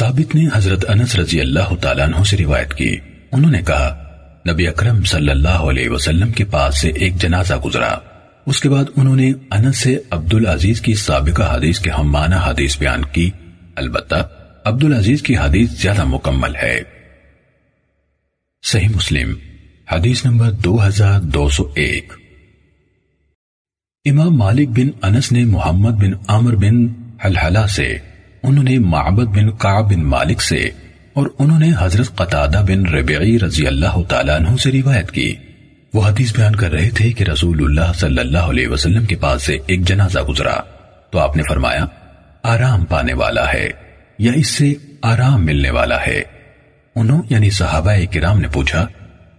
ثابت نے حضرت انس رضی اللہ تعالیٰ عنہ سے روایت کی۔ انہوں نے کہا، نبی اکرم صلی اللہ علیہ وسلم کے پاس سے ایک جنازہ گزرا۔ اس کے بعد انہوں نے انس سے عبدالعزیز کی سابقہ حدیث کے ہم معنی حدیث بیان کی۔ البتہ عبدالعزیز کی حدیث زیادہ مکمل ہے۔ صحیح مسلم، حدیث نمبر دو ہزار دو سو ایک۔ امام مالک بن انس نے محمد بن عامر بن حلحلہ سے انہوں نے معبد بن قعب بن مالک سے اور انہوں نے حضرت قطادہ بن ربعی رضی اللہ تعالیٰ عنہ سے روایت کی۔ وہ حدیث بیان کر رہے تھے کہ رسول اللہ صلی اللہ علیہ وسلم کے پاس سے ایک جنازہ گزرا۔ تو آپ نے فرمایا، آرام پانے والا ہے یا اس سے آرام ملنے والا ہے؟ انہوں یعنی صحابہ کرام نے پوچھا،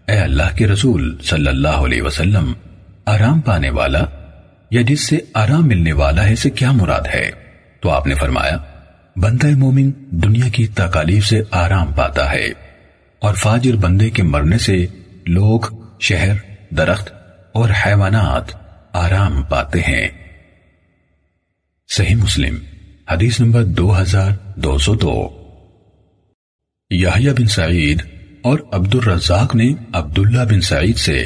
اے اللہ کے رسول صلی اللہ علیہ وسلم، آرام پانے والا یا جس سے آرام ملنے والا ہے سے کیا مراد ہے؟ تو آپ نے فرمایا بندہ مومن دنیا کی تکالیف سے آرام پاتا ہے اور فاجر بندے کے مرنے سے لوگ، شہر، درخت اور حیوانات آرام پاتے ہیں۔ صحیح مسلم، حدیث نمبر دو ہزار دو سو دو۔ یحییٰ بن سعید اور عبد الرزاق نے عبداللہ بن سعید سے،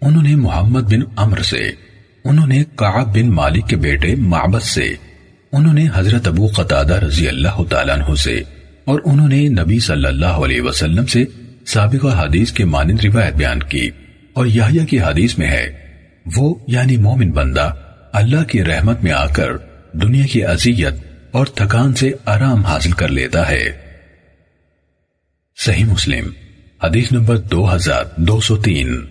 انہوں نے محمد بن عمر سے، انہوں نے قعب بن مالک کے بیٹے معبد سے انہوں نے حضرت ابو قطادہ رضی اللہ تعالیٰ عنہ سے اور انہوں نے نبی صلی اللہ علیہ وسلم سے سابقہ حدیث کے مانند روایت بیان کی۔ اور یحییٰ کی حدیث میں ہے، وہ یعنی مومن بندہ اللہ کی رحمت میں آ کر دنیا کی عذیت اور تھکان سے آرام حاصل کر لیتا ہے۔ صحیح مسلم، حدیث نمبر دو ہزار دو سو تین۔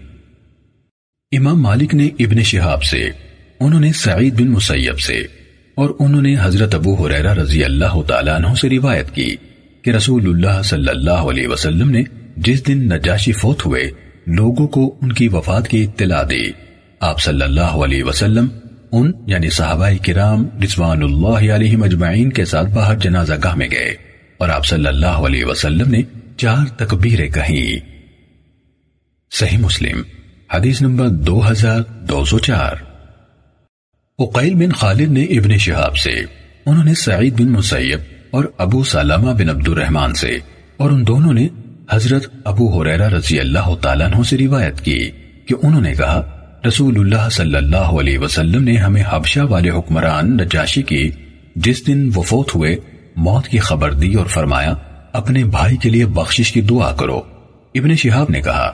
امام مالک نے ابن شہاب سے، انہوں نے سعید بن مسیب سے اور انہوں نے حضرت ابو حریرہ رضی اللہ تعالیٰ عنہ سے روایت کی کہ رسول اللہ صلی اللہ علیہ وسلم نے جس دن نجاشی فوت ہوئے، لوگوں کو ان کی وفات کی اطلاع دی۔ آپ صلی اللہ علیہ وسلم، ان یعنی صحابہ کرام رضوان اللہ علیہ مجمعین کے ساتھ باہر جنازہ گاہ میں گئے اور آپ صلی اللہ علیہ وسلم نے چار تکبیریں کہیں۔ صحیح مسلم، حدیث نمبر دو ہزار دو سو چار۔ اقیل بن خالد نے ابن شہاب سے، انہوں نے سعید بن مسیب اور ابو سلامہ بن عبد الرحمن سے، اور ان دونوں نے حضرت ابو حریرہ رضی اللہ تعالیٰ عنہ سے روایت کی کہ انہوں نے کہا، رسول اللہ صلی اللہ علیہ وسلم نے ہمیں حبشہ والے حکمران نجاشی کی جس دن وہ فوت ہوئے، موت کی خبر دی اور فرمایا، اپنے بھائی کے لیے بخشش کی دعا کرو۔ ابن شہاب نے کہا،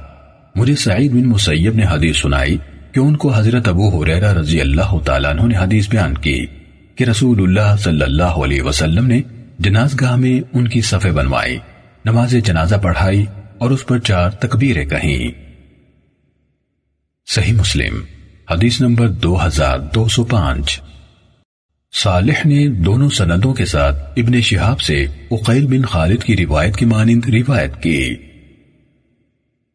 مجھے سعید بن مسیب نے حدیث سنائی کہ ان کو حضرت ابو حریرہ رضی اللہ تعالیٰ عنہ نے حدیث بیان کی کہ رسول اللہ صلی اللہ علیہ وسلم نے جنازگاہ میں ان کی صفے بنوائی، نماز جنازہ پڑھائی اور اس پر چار تکبیریں کہیں۔ صحیح مسلم، حدیث نمبر دو ہزار دو سو پانچ۔ صالح نے دونوں سندوں کے ساتھ ابن شہاب سے اقیل بن خالد کی روایت کی مانند روایت کی۔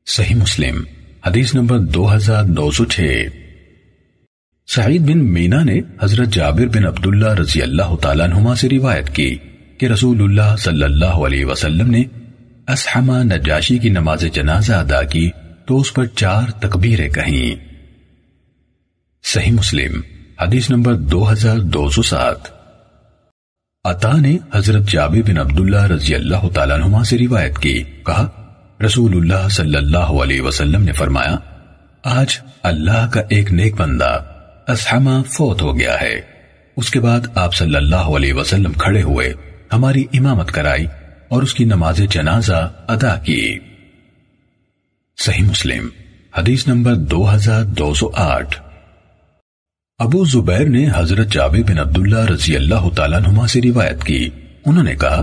صحیح مسلم حدیث نمبر دو ہزار دو سو چھ سعید بن مینا نے حضرت جابر بن عبداللہ رضی اللہ تعالیٰ نما سے روایت کی کہ رسول اللہ صلی اللہ علیہ وسلم نے اسحما نجاشی کی نماز جنازہ ادا کی تو اس پر چار تکبیریں کہیں۔ صحیح مسلم، حدیث نمبر دو ہزار دو سو سات۔ عطا نے حضرت جابر بن عبداللہ رضی اللہ تعالیٰ نما سے روایت کی، کہا رسول اللہ صلی اللہ علیہ وسلم نے فرمایا، آج اللہ کا ایک نیک بندہ اسحما فوت ہو گیا ہے۔ اس کے بعد آپ صلی اللہ علیہ وسلم کھڑے ہوئے، ہماری امامت کرائی اور اس کی نماز جنازہ ادا کی۔ صحیح مسلم، حدیث نمبر دو ہزار دو سو آٹھ۔ ابو زبیر نے حضرت جابر بن عبداللہ رضی اللہ تعالیٰ نما سے روایت کی۔ انہوں نے کہا،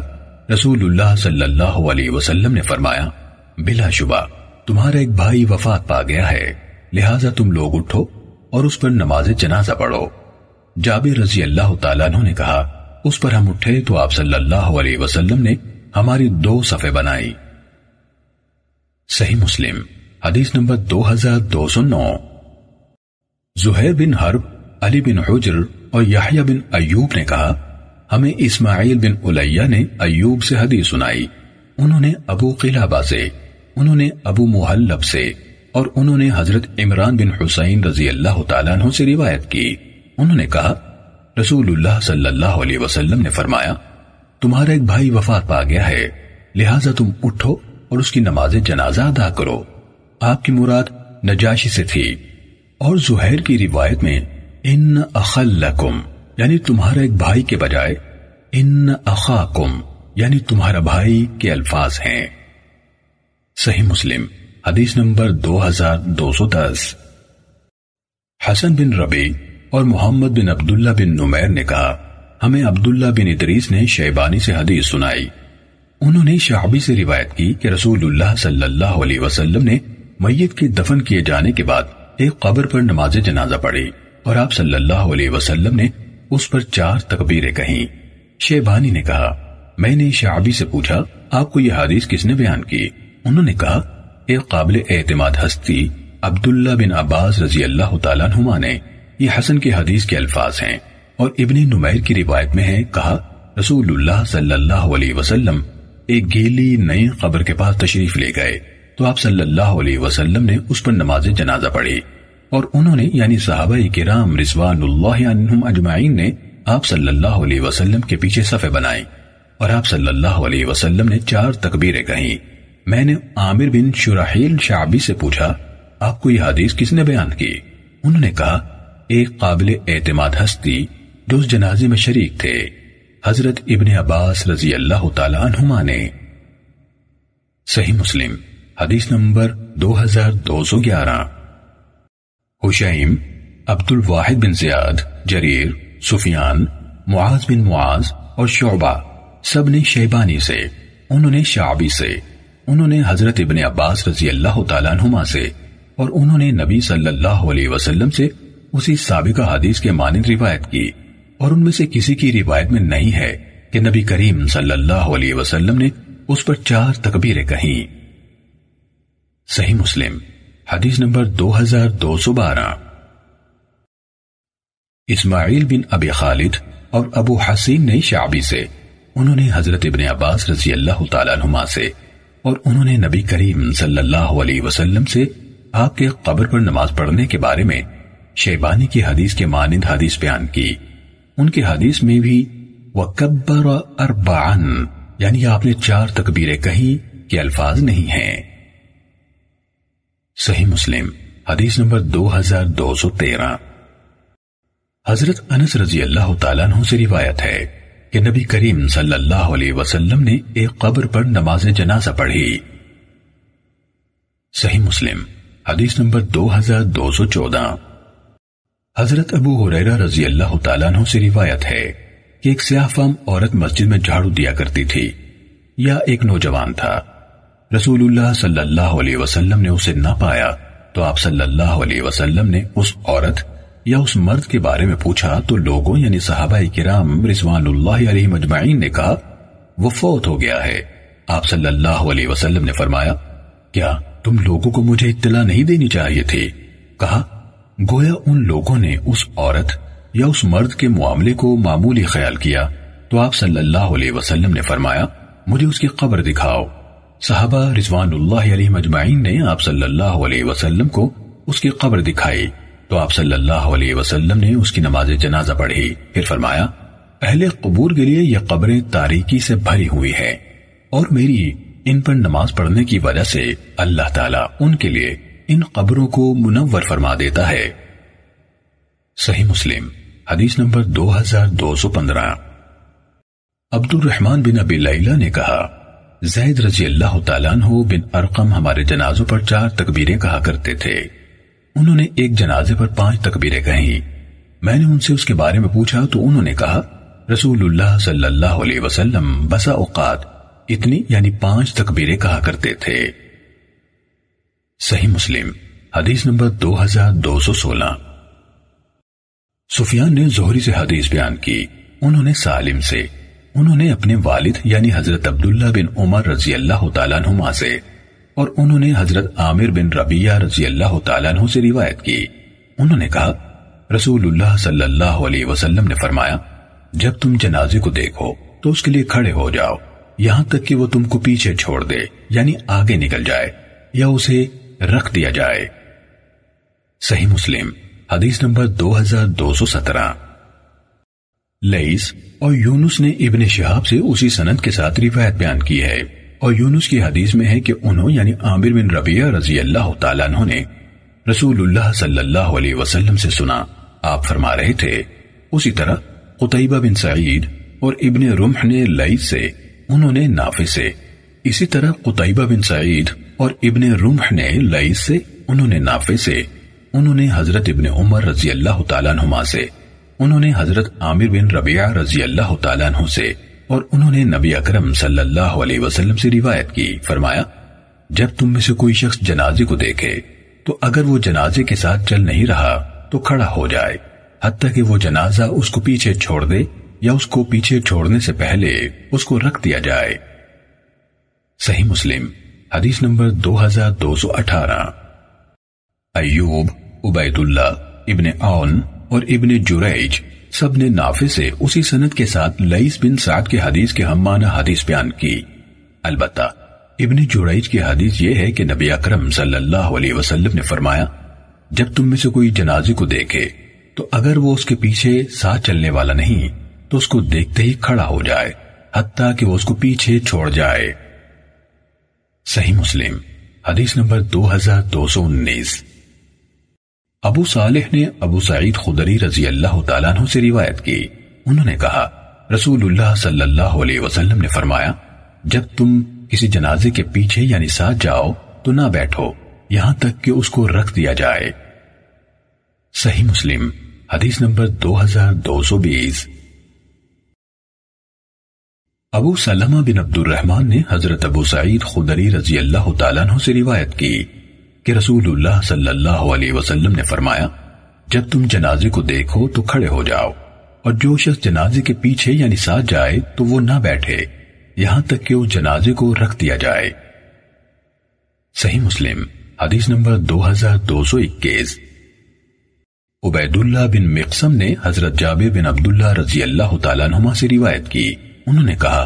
رسول اللہ صلی اللہ علیہ وسلم نے فرمایا بلا شبہ، تمہارا ایک بھائی وفات پا گیا ہے، لہٰذا تم لوگ اٹھو اور اس پر نماز جنازہ پڑھو۔ جابر رضی اللہ تعالیٰ نے کہا، اس پر ہم اٹھے تو آپ صلی اللہ علیہ وسلم نے ہماری دو صفحے بنائی۔ صحیح مسلم، حدیث نمبر دو ہزار دو سو نو۔ زہیر بن حرب، علی بن حجر اور یحییٰ بن ایوب نے کہا، ہمیں اسماعیل بن علیہ نے ایوب سے حدیث سنائی۔ انہوں نے ابو قلابہ سے انہوں نے ابو محلب سے اور انہوں نے حضرت عمران بن حسین رضی اللہ تعالیٰ عنہ سے روایت کی۔ انہوں نے کہا، رسول اللہ صلی اللہ علیہ وسلم نے فرمایا، تمہارا ایک بھائی وفات پا گیا ہے، لہٰذا تم اٹھو اور اس کی نماز جنازہ ادا کرو۔ آپ کی مراد نجاشی سے تھی۔ اور زہیر کی روایت میں، ان اخلکم یعنی تمہارا ایک بھائی کے بجائے، ان اخاکم یعنی تمہارا بھائی کے الفاظ ہیں۔ صحیح مسلم، حدیث نمبر دو ہزار دو سو دس۔ حسن بن ربی اور محمد بن عبداللہ بن نمیر نے کہا، ہمیں عبداللہ بن ادریس نے شیبانی سے حدیث سنائی۔ انہوں نے شعبی سے روایت کی کہ رسول اللہ صلی اللہ علیہ وسلم نے میت کے دفن کیے جانے کے بعد ایک قبر پر نماز جنازہ پڑھی اور آپ صلی اللہ علیہ وسلم نے اس پر چار تکبیریں کہیں۔ شیبانی نے کہا، میں نے شعبی سے پوچھا، آپ کو یہ حدیث کس نے بیان کی؟ انہوں نے کہا ایک قابل اعتماد ہستی، عبداللہ بن عباس رضی اللہ تعالیٰ نما نے یہ حسن کی حدیث کے الفاظ ہیں اور ابن نمیر کی روایت میں ہے، کہا رسول اللہ صلی اللہ علیہ وسلم ایک گیلی نئی قبر کے پاس تشریف لے گئے۔ تو آپ صلی اللہ علیہ وسلم نے اس پر نماز جنازہ پڑھی۔ اور انہوں نے یعنی صحابہ کرام رضوان اللہ عنہم اجمعین نے آپ صلی اللہ علیہ وسلم کے پیچھے صفے بنائے۔ اور آپ صلی اللہ علیہ وسلم نے چار تکبیریں کہیں۔ میں نے عامر بن شرحیل شعبی سے پوچھا، آپ کو یہ حدیث کس نے بیان کی؟ انہوں نے کہا، ایک قابل اعتماد ہستی جو اس جنازے میں شریک تھے، حضرت ابن عباس رضی اللہ تعالی عنہما نے۔ صحیح مسلم، حدیث نمبر دو ہزار دو سو گیارہ۔ حشیم عبد الواحد بن زیاد، جریر، سفیان، معاذ بن معاذ اور شعبہ، سب نے شیبانی سے، انہوں نے شعبی سے۔ انہوں نے حضرت ابن عباس رضی اللہ تعالیٰ عنہما سے اور انہوں نے نبی صلی اللہ علیہ وسلم سے اسی سابقہ حدیث کے مانند روایت کی۔ اور ان میں سے کسی کی روایت میں نہیں ہے کہ نبی کریم صلی اللہ علیہ وسلم نے اس پر چار تکبیریں کہیں۔ صحیح مسلم، حدیث نمبر دو ہزار دو سو بارہ۔ اسماعیل بن ابی خالد اور ابو حسین نے شعبی سے انہوں نے حضرت ابن عباس رضی اللہ تعالیٰ نما سے اور انہوں نے نبی کریم صلی اللہ علیہ وسلم سے آپ کے قبر پر نماز پڑھنے کے بارے میں شیبانی کی حدیث کے مانند حدیث بیان کی۔ ان کی حدیث میں بھی وَكَبَّرَ أَرْبَعًا یعنی آپ نے چار تکبیریں کہی کہ الفاظ نہیں ہیں۔ صحیح مسلم، حدیث نمبر دو ہزار دو سو تیرہ۔ حضرت انس رضی اللہ تعالیٰ عنہ سے روایت ہے۔ کہ نبی کریم صلی اللہ علیہ وسلم نے ایک قبر پر نماز جنازہ پڑھی۔ صحیح مسلم، حدیث نمبر دو ہزار دو سو چودہ۔ حضرت ابو حریرہ رضی اللہ تعالیٰ عنہ سے روایت ہے کہ ایک سیاہ فام عورت مسجد میں جھاڑو دیا کرتی تھی۔ یا ایک نوجوان تھا۔ رسول اللہ صلی اللہ علیہ وسلم نے اسے نہ پایا تو آپ صلی اللہ علیہ وسلم نے اس عورت یا اس مرد کے بارے میں پوچھا تو لوگوں یعنی صحابہ کرام رضوان اللہ علیہ مجمعین نے کہا، وہ فوت ہو گیا ہے۔ آپ صلی اللہ علیہ وسلم نے فرمایا، کیا تم لوگوں کو مجھے اطلاع نہیں دینی چاہیے تھی؟ کہا، گویا ان لوگوں نے اس عورت یا اس مرد کے معاملے کو معمولی خیال کیا۔ تو آپ صلی اللہ علیہ وسلم نے فرمایا، مجھے اس کی قبر دکھاؤ۔ صحابہ رضوان اللہ علیہ مجمعین نے آپ صلی اللہ علیہ وسلم کو اس کی قبر دکھائی۔ تو آپ صلی اللہ علیہ وسلم نے اس کی نماز جنازہ پڑھی۔ پھر فرمایا، اہل قبور کے لیے یہ قبریں تاریکی سے بھری ہوئی ہے اور میری ان پر نماز پڑھنے کی وجہ سے اللہ تعالیٰ ان کے لیے ان قبروں کو منور فرما دیتا ہے۔ صحیح مسلم، حدیث نمبر دو ہزار دو سو پندرہ۔ عبد الرحمن بن ابی لیلہ نے کہا، زید رضی اللہ تعالیٰ عنہ بن ارقم ہمارے جنازوں پر چار تکبیریں کہا کرتے تھے۔ انہوں نے ایک جنازے پر پانچ تکبیریں کہیں۔ میں نے ان سے اس کے بارے میں پوچھا تو انہوں نے کہا، رسول اللہ صلی اللہ علیہ وسلم بسا اوقات اتنی یعنی پانچ تکبیریں کہا کرتے تھے۔ صحیح مسلم، حدیث نمبر دو ہزار دو سو سولہ۔ سفیان نے زہری سے حدیث بیان کی۔ انہوں نے سالم سے، انہوں نے اپنے والد یعنی حضرت عبداللہ بن عمر رضی اللہ تعالیٰ عنہما سے۔ اور انہوں نے حضرت عامر بن ربیہ رضی اللہ تعالیٰ عنہ سے روایت کی۔ انہوں نے کہا، رسول اللہ صلی اللہ علیہ وسلم نے فرمایا، جب تم جنازے کو دیکھو تو اس کے لیے کھڑے ہو جاؤ، یہاں تک کہ وہ تم کو پیچھے چھوڑ دے یعنی آگے نکل جائے یا اسے رکھ دیا جائے۔ صحیح مسلم، حدیث نمبر دو ہزار دو سو سترہ۔ لئیس اور یونس نے ابن شہاب سے اسی سند کے ساتھ روایت بیان کی ہے۔ اور یونس کی حدیث میں ہے کہ انہوں یعنی عامر بن ربیہ رضی اللہ تعالیٰ عنہ نے رسول اللہ صلی اللہ علیہ وسلم سے سنا۔ آپ فرما رہے تھے۔ اسی طرح قطعبہ بن سعید اور ابن رمح نے لئیس سے، انہوں نے نافع سے۔ اسی طرح قطعبہ بن سعید اور ابن رمح نے لئیس سے، انہوں نے نافع سے۔ انہوں نے حضرت ابن عمر رضی اللہ تعالیٰ عنہما سے۔ انہوں نے حضرت عامر بن ربیعہ رضی اللہ تعالیٰ عنہ سے۔ اور انہوں نے نبی اکرم صلی اللہ علیہ وسلم سے روایت کی، فرمایا، جب تم میں سے کوئی شخص جنازے کو دیکھے، تو اگر وہ جنازے کے ساتھ چل نہیں رہا، تو کھڑا ہو جائے، حتیٰ کہ وہ جنازہ اس کو پیچھے چھوڑ دے یا اس کو پیچھے چھوڑنے سے پہلے اس کو رکھ دیا جائے۔ صحیح مسلم، حدیث نمبر دو ہزار دو سو اٹھارہ۔ ایوب عبید اللہ ابن آن اور ابن جریج سب نے نافع سے اسی سنت کے ساتھ لئیس بن سعد کے حدیث کے ہم معنی حدیث بیان کی۔ البتہ، ابن جریج کی حدیث یہ ہے کہ نبی اکرم صلی اللہ علیہ وسلم نے فرمایا، جب تم میں سے کوئی جنازے کو دیکھے، تو اگر وہ اس کے پیچھے ساتھ چلنے والا نہیں، تو اس کو دیکھتے ہی کھڑا ہو جائے، حتیٰ کہ وہ اس کو پیچھے چھوڑ جائے۔ صحیح مسلم، حدیث نمبر دو ہزار دو سو انیس۔ ابو صالح نے ابو سعید خدری رضی اللہ تعالیٰ عنہ سے روایت کی۔ انہوں نے کہا، رسول اللہ صلی اللہ علیہ وسلم نے فرمایا، جب تم کسی جنازے کے پیچھے یعنی ساتھ جاؤ، تو نہ بیٹھو، یہاں تک کہ اس کو رکھ دیا جائے۔ صحیح مسلم، حدیث نمبر دو ہزار دو سو بیس۔ ابو سلمہ بن عبد الرحمن نے حضرت ابو سعید خدری رضی اللہ تعالیٰ عنہ سے روایت کی۔ کہ رسول اللہ صلی اللہ علیہ وسلم نے فرمایا، جب تم جنازے کو دیکھو تو کھڑے ہو جاؤ، اور جو شخص جنازے کے پیچھے یعنی ساتھ جائے تو وہ نہ بیٹھے، یہاں تک کہ اس جنازے کو رکھ دیا جائے۔ صحیح مسلم، حدیث نمبر دو ہزار دو سو اکیس۔ عبید اللہ بن مقسم نے حضرت جابر بن عبداللہ رضی اللہ تعالیٰ نما سے روایت کی۔ انہوں نے کہا،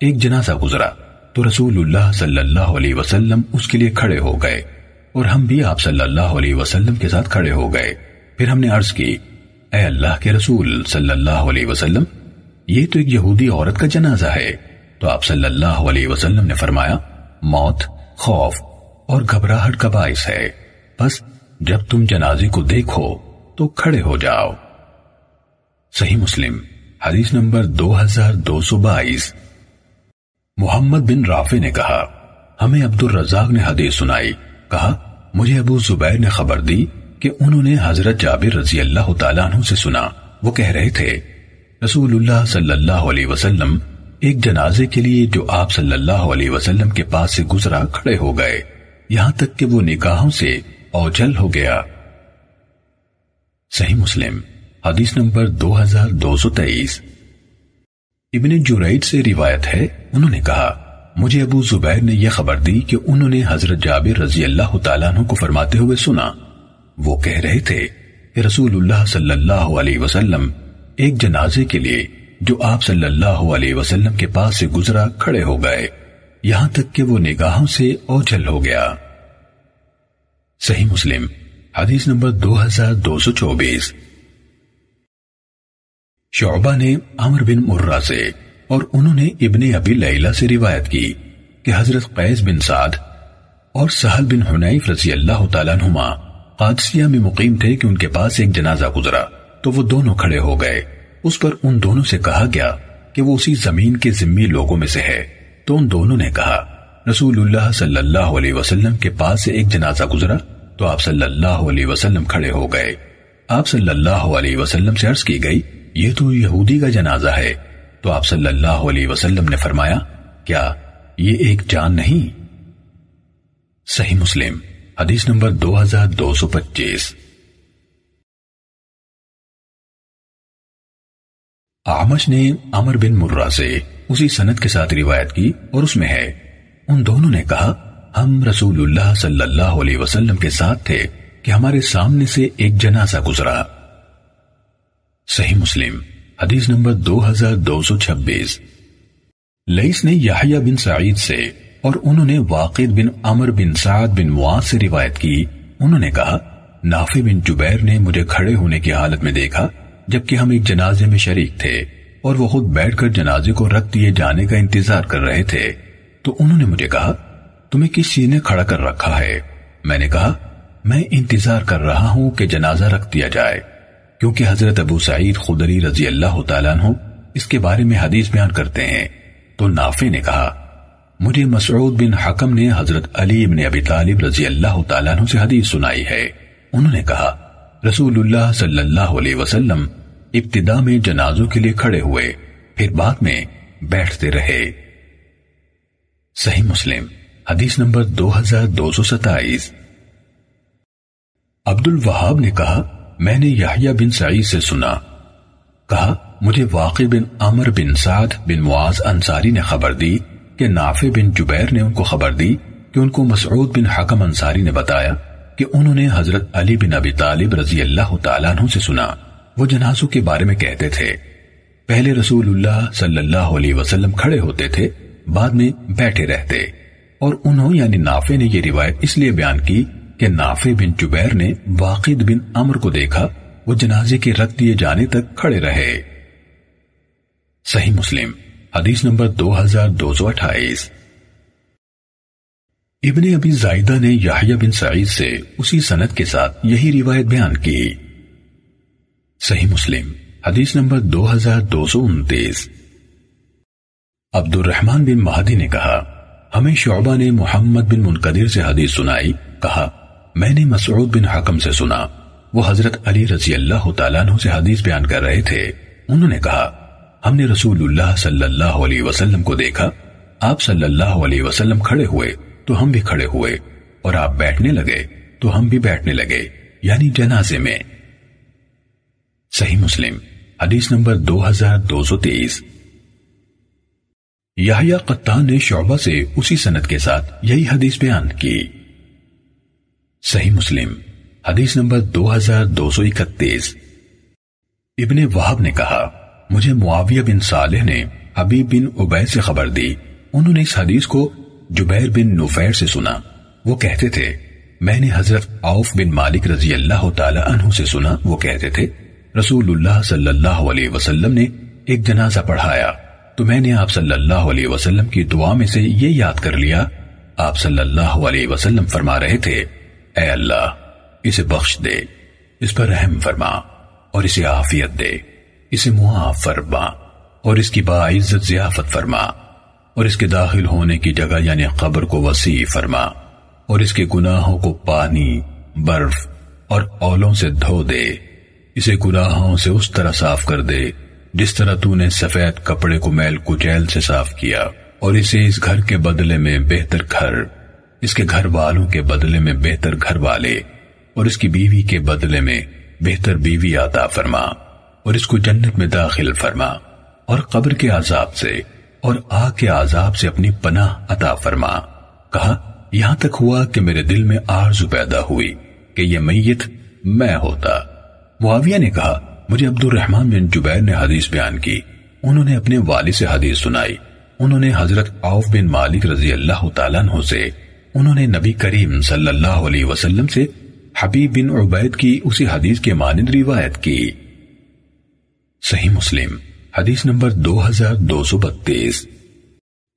ایک جنازہ گزرا تو رسول اللہ صلی اللہ علیہ وسلم اس کے لیے کھڑے ہو گئے۔ اور ہم بھی آپ صلی اللہ علیہ وسلم کے ساتھ کھڑے ہو گئے۔ پھر ہم نے عرض کی، اے اللہ کے رسول صلی اللہ علیہ وسلم، یہ تو ایک یہودی عورت کا جنازہ ہے۔ تو آپ صلی اللہ علیہ وسلم نے فرمایا، موت، خوف اور گھبراہٹ کا باعث ہے۔ بس جب تم جنازے کو دیکھو تو کھڑے ہو جاؤ۔ صحیح مسلم، حدیث نمبر دو ہزار دو سو بائیس۔ محمد بن رافع نے کہا، ہمیں عبد الرزاق نے حدیث سنائی۔ کہا مجھے ابو زبیر نے خبر دی کہ انہوں نے حضرت جابر رضی اللہ تعالیٰ عنہ سے سنا۔ وہ کہہ رہے تھے، رسول اللہ صلی اللہ علیہ وسلم ایک جنازے کے لیے جو آپ صلی اللہ علیہ وسلم کے پاس سے گزرا کھڑے ہو گئے۔ یہاں تک کہ وہ نکاحوں سے اوجل ہو گیا۔ صحیح مسلم، حدیث نمبر دو ہزار دو سو تیئیس۔ ابن جوریٹ سے روایت ہے، انہوں نے کہا مجھے ابو زبیر نے یہ خبر دی کہ انہوں نے حضرت جابر رضی اللہ تعالیٰ عنہ کو فرماتے ہوئے سنا۔ وہ کہہ رہے تھے کہ رسول اللہ صلی اللہ علیہ وسلم ایک جنازے کے لیے جو آپ صلی اللہ علیہ وسلم کے پاس سے گزرا کھڑے ہو گئے۔ یہاں تک کہ وہ نگاہوں سے اوجھل ہو گیا۔ صحیح مسلم، حدیث نمبر دو ہزار دو سو چوبیس۔ شعبہ نے عمر بن مرہ سے اور انہوں نے ابن ابی لیلہ سے روایت کی کہ حضرت قیس بن سعد اور سہل بن حنیف رضی اللہ تعالیٰ عنہما قادسیہ میں مقیم تھے کہ ان کے پاس ایک جنازہ گزرا، تو وہ دونوں کھڑے ہو گئے۔ اس پر ان دونوں سے کہا گیا کہ وہ اسی زمین کے ذمی لوگوں میں سے ہے۔ تو ان دونوں نے کہا، رسول اللہ صلی اللہ علیہ وسلم کے پاس سے ایک جنازہ گزرا، تو آپ صلی اللہ علیہ وسلم کھڑے ہو گئے۔ آپ صلی اللہ علیہ وسلم سے عرض کی گئی، یہ تو یہودی کا جنازہ ہے۔ تو آپ صلی اللہ علیہ وسلم نے فرمایا، کیا یہ ایک جان نہیں؟ صحیح مسلم، حدیث نمبر دو ہزار دو سو پچیس۔ آمش نے امر بن مرہ سے اسی سنت کے ساتھ روایت کی اور اس میں ہے، ان دونوں نے کہا، ہم رسول اللہ صلی اللہ علیہ وسلم کے ساتھ تھے کہ ہمارے سامنے سے ایک جنازہ گزرا۔ صحیح مسلم حدیث نمبر دو ہزار دو سو چھبیس۔ لئیس نے یحییٰ بن سعید سے اور انہوں نے واقع بن عمر بن سعید بن معاذ سے روایت کی۔ انہوں نے کہا، نافع بن جبیر نے مجھے کھڑے ہونے کی حالت میں دیکھا، جبکہ ہم ایک جنازے میں شریک تھے اور وہ خود بیٹھ کر جنازے کو رکھ دیے جانے کا انتظار کر رہے تھے۔ تو انہوں نے مجھے کہا، تمہیں کس چیز نے کھڑا کر رکھا ہے؟ میں نے کہا، میں انتظار کر رہا ہوں کہ جنازہ رکھ دیا جائے۔ کیونکہ حضرت ابو سعید خدری رضی اللہ تعالیٰ عنہ اس کے بارے میں حدیث بیان کرتے ہیں، تو نافع نے کہا، مجھے مسعود بن حکم نے حضرت علی بن ابی طالب رضی اللہ تعالیٰ عنہ سے حدیث سنائی ہے۔ انہوں نے کہا، رسول اللہ صلی اللہ علیہ وسلم ابتدا میں جنازوں کے لیے کھڑے ہوئے، پھر بعد میں بیٹھتے رہے۔ صحیح مسلم، حدیث نمبر دو ہزار دو سو ستائیس۔ عبد الوہاب نے کہا میں نے یحییٰ بن سعید سے سنا، کہا، مجھے واقع بن عمر بن سعد بن معاذ انصاری نے خبر دی کہ نافع بن جبیر نے ان کو خبر دی کہ ان کو مسعود بن حکم انصاری نے بتایا کہ انہوں نے حضرت علی بن ابی طالب رضی اللہ تعالیٰ عنہ سے سنا۔ وہ جنازوں کے بارے میں کہتے تھے۔ پہلے رسول اللہ صلی اللہ علیہ وسلم کھڑے ہوتے تھے، بعد میں بیٹھے رہتے اور انہوں یعنی نافع نے یہ روایت اس لیے بیان کی کہ نافع بن جبیر نے واقد بن امر کو دیکھا، وہ جنازے کے رکھ دیے جانے تک کھڑے رہے۔ صحیح مسلم، حدیث نمبر دو ہزار دو سو اٹھائیس۔ ابن ابی زائدہ نے یحییٰ بن سعید سے اسی سنت کے ساتھ یہی روایت بیان کی۔ صحیح مسلم، حدیث نمبر دو ہزار دو سو انتیس۔ عبد الرحمن بن مہدی نے کہا، ہمیں شعبہ نے محمد بن منقدر سے حدیث سنائی، کہا میں نے مسعود بن حکم سے سنا، وہ حضرت علی رضی اللہ تعالیٰ عنہ سے حدیث بیان کر رہے تھے۔ انہوں نے کہا، ہم نے رسول اللہ صلی اللہ علیہ وسلم کو دیکھا، آپ صلی اللہ علیہ وسلم کھڑے ہوئے تو ہم بھی کھڑے ہوئے، اور آپ بیٹھنے لگے تو ہم بھی بیٹھنے لگے یعنی جنازے میں۔ صحیح مسلم، حدیث نمبر دو ہزار دو سو تیس یحییٰ قطان نے شعبہ سے اسی سنت کے ساتھ یہی حدیث بیان کی۔ صحیح مسلم، حدیث نمبر دو ہزار دو سو اکتیس۔ ابن وحب نے کہا، مجھے معاویہ بن صالح نے حبیب بن عبید سے خبر دی۔ انہوں نے اس حدیث کو جبیر بن نفیر سے سنا۔ وہ کہتے تھے، میں نے حضرت عوف بن مالک رضی اللہ تعالی عنہ سے سنا۔ وہ کہتے تھے، رسول اللہ صلی اللہ علیہ وسلم نے ایک جنازہ پڑھایا۔ تو میں نے آپ صلی اللہ علیہ وسلم کی دعا میں سے یہ یاد کر لیا۔ آپ صلی اللہ علیہ وسلم فرما رہے تھے اے اللہ، اسے بخش دے، اس پر رحم فرما، اور اسے عافیت دے، اسے معاف فرما، اور اس کی باعزت ضیافت فرما، اور اس کے داخل ہونے کی جگہ یعنی قبر کو وسیع فرما، اور اس کے گناہوں کو پانی، برف، اور اولوں سے دھو دے، اسے گناہوں سے اس طرح صاف کر دے، جس طرح تو نے سفید کپڑے کو میل کچیل سے صاف کیا، اور اسے اس گھر کے بدلے میں بہتر گھر اس کے گھر والوں کے بدلے میں بہتر گھر والے اور اس کی بیوی کے بدلے میں بہتر بیوی عطا فرما اور اس کو جنت میں داخل فرما اور قبر کے عذاب سے اور آگ کے عذاب سے اپنی پناہ عطا فرما۔ کہا، یہاں تک ہوا کہ میرے دل میں آرزو پیدا ہوئی کہ یہ میت میں ہوتا۔ معاویہ نے کہا، مجھے عبد الرحمن بن جبیر نے حدیث بیان کی۔ انہوں نے اپنے والد سے حدیث سنائی۔ انہوں نے حضرت عوف بن مالک رضی اللہ تعالیٰ عنہ سے انہوں نے نبی کریم صلی اللہ علیہ وسلم سے حبیب بن عبید کی اسی حدیث کے مانند روایت کی۔ صحیح مسلم، حدیث نمبر دو ہزار دو سو بتیس۔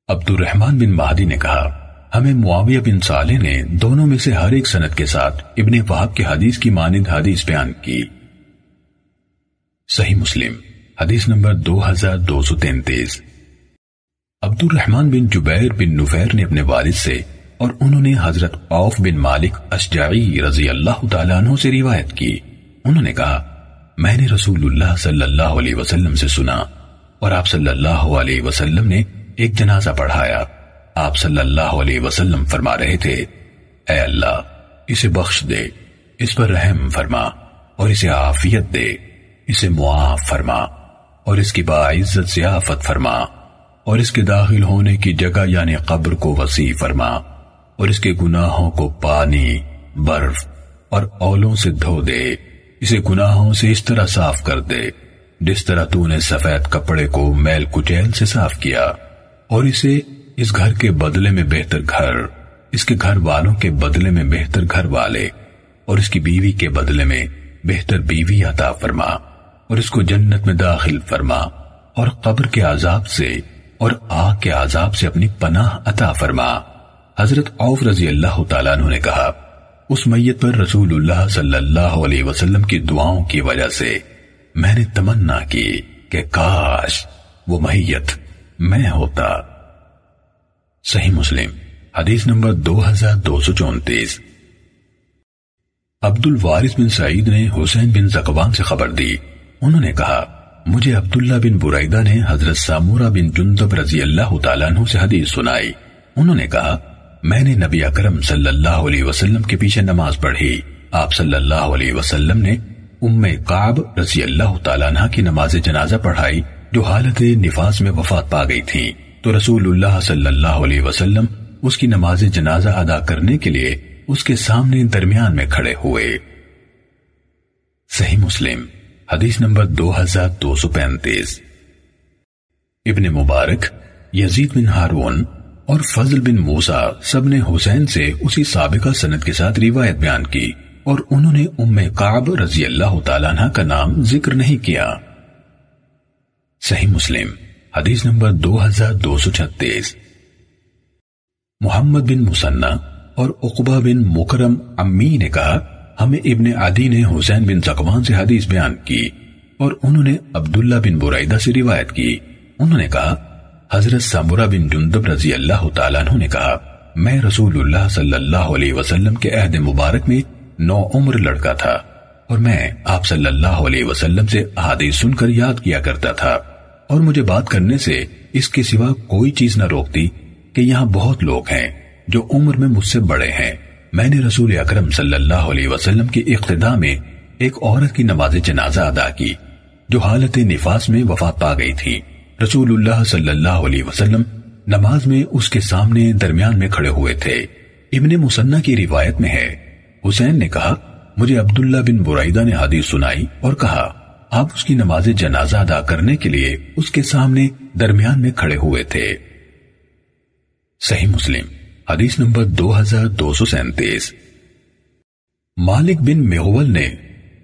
عبد الرحمن بن مہدی نے کہا، ہمیں معاویہ بن صالح نے دونوں میں سے ہر ایک سنت کے ساتھ ابن وحب کے حدیث کی مانند حدیث بیان کی۔ صحیح مسلم، حدیث نمبر دو ہزار دو سو تینتیس۔ عبد الرحمن بن جبیر بن نفیر نے اپنے والد سے اور انہوں نے حضرت عوف بن مالک اشجعی رضی اللہ تعالیٰ عنہ سے روایت کی۔ انہوں نے کہا، میں نے رسول اللہ صلی اللہ علیہ وسلم سے سنا اور آپ صلی اللہ علیہ وسلم نے ایک جنازہ پڑھایا۔ آپ صلی اللہ علیہ وسلم فرما رہے تھے، اے اللہ، اسے بخش دے، اس پر رحم فرما اور اسے عافیت دے، اسے معاف فرما اور اس کی باعزت ضیافت فرما اور اس کے داخل ہونے کی جگہ یعنی قبر کو وسیع فرما۔ اور اس کے گناہوں کو پانی، برف اور اولوں سے دھو دے۔ اسے گناہوں سے اس طرح صاف کر دے، جس طرح تو نے سفید کپڑے کو میل کچیل سے صاف کیا۔ اور اسے اس گھر کے بدلے میں بہتر گھر، اس کے گھر والوں کے بدلے میں بہتر گھر والے اور اس کی بیوی کے بدلے میں بہتر بیوی عطا فرما۔ اور اس کو جنت میں داخل فرما۔ اور قبر کے عذاب سے اور آگ کے عذاب سے اپنی پناہ عطا فرما۔ حضرت عوف رضی اللہ تعالیٰ عنہ نے کہا، اس میت پر رسول اللہ صلی اللہ علیہ وسلم کی دعاؤں کی وجہ سے میں نے تمنا کی کہ کاش وہ میت میں ہوتا۔ صحیح مسلم، حدیث نمبر دو ہزار دو سو چونتیس۔ عبد الوارث بن سعید نے حسین بن زکوان سے خبر دی۔ انہوں نے کہا، مجھے عبداللہ بن برائدہ نے حضرت سامورہ بن جندب رضی اللہ تعالیٰ عنہ سے حدیث سنائی۔ انہوں نے کہا میں نے نبی اکرم صلی اللہ علیہ وسلم کے پیچھے نماز پڑھی۔ آپ صلی اللہ علیہ وسلم نے ام قاب رضی اللہ تعالیٰ عنہ کی نماز جنازہ پڑھائی جو حالت نفاس میں وفات پا گئی تھی۔ تو رسول اللہ صلی اللہ علیہ وسلم اس کی نماز جنازہ ادا کرنے کے لیے اس کے سامنے درمیان میں کھڑے ہوئے۔ صحیح مسلم، حدیث نمبر دو ہزار دو سو پینتیس۔ ابن مبارک، یزید بن ہارون اور فضل بن موسا سب نے حسین سے اسی سابقہ سنت کے ساتھ روایت بیان کی اور انہوں نے ام قعب رضی اللہ تعالیٰ عنہ کا نام ذکر نہیں کیا۔ صحیح مسلم، حدیث نمبر دو ہزار دو سو چھتیس۔ محمد بن مسنہ اور اقبا بن مکرم امی نے کہا، ہمیں ابن عدی نے حسین بن زکوان سے حدیث بیان کی اور انہوں نے عبداللہ بن برائدہ سے روایت کی۔ انہوں نے کہا حضرت سامورہ بن جندب رضی اللہ تعالیٰ عنہ نے کہا، میں رسول اللہ صلی اللہ علیہ وسلم کے عہد مبارک میں نو عمر لڑکا تھا اور میں آپ صلی اللہ علیہ وسلم سے حادث سن کر یاد کیا کرتا تھا اور مجھے بات کرنے سے اس کے سوا کوئی چیز نہ روکتی کہ یہاں بہت لوگ ہیں جو عمر میں مجھ سے بڑے ہیں۔ میں نے رسول اکرم صلی اللہ علیہ وسلم کی اقتداء میں ایک عورت کی نماز جنازہ ادا کی جو حالت نفاس میں وفات پا گئی تھی۔ رسول اللہ صلی اللہ علیہ وسلم نماز میں اس کے سامنے درمیان میں کھڑے ہوئے تھے۔ ابن مسنہ کی روایت میں ہے۔ حسین نے کہا، مجھے عبداللہ بن برائدہ نے حدیث سنائی اور کہا، آپ اس کی نماز جنازہ ادا کرنے کے لیے اس کے سامنے درمیان میں کھڑے ہوئے تھے۔ صحیح مسلم، حدیث نمبر دو ہزار دو سو سینتیس۔ مالک بن میہول نے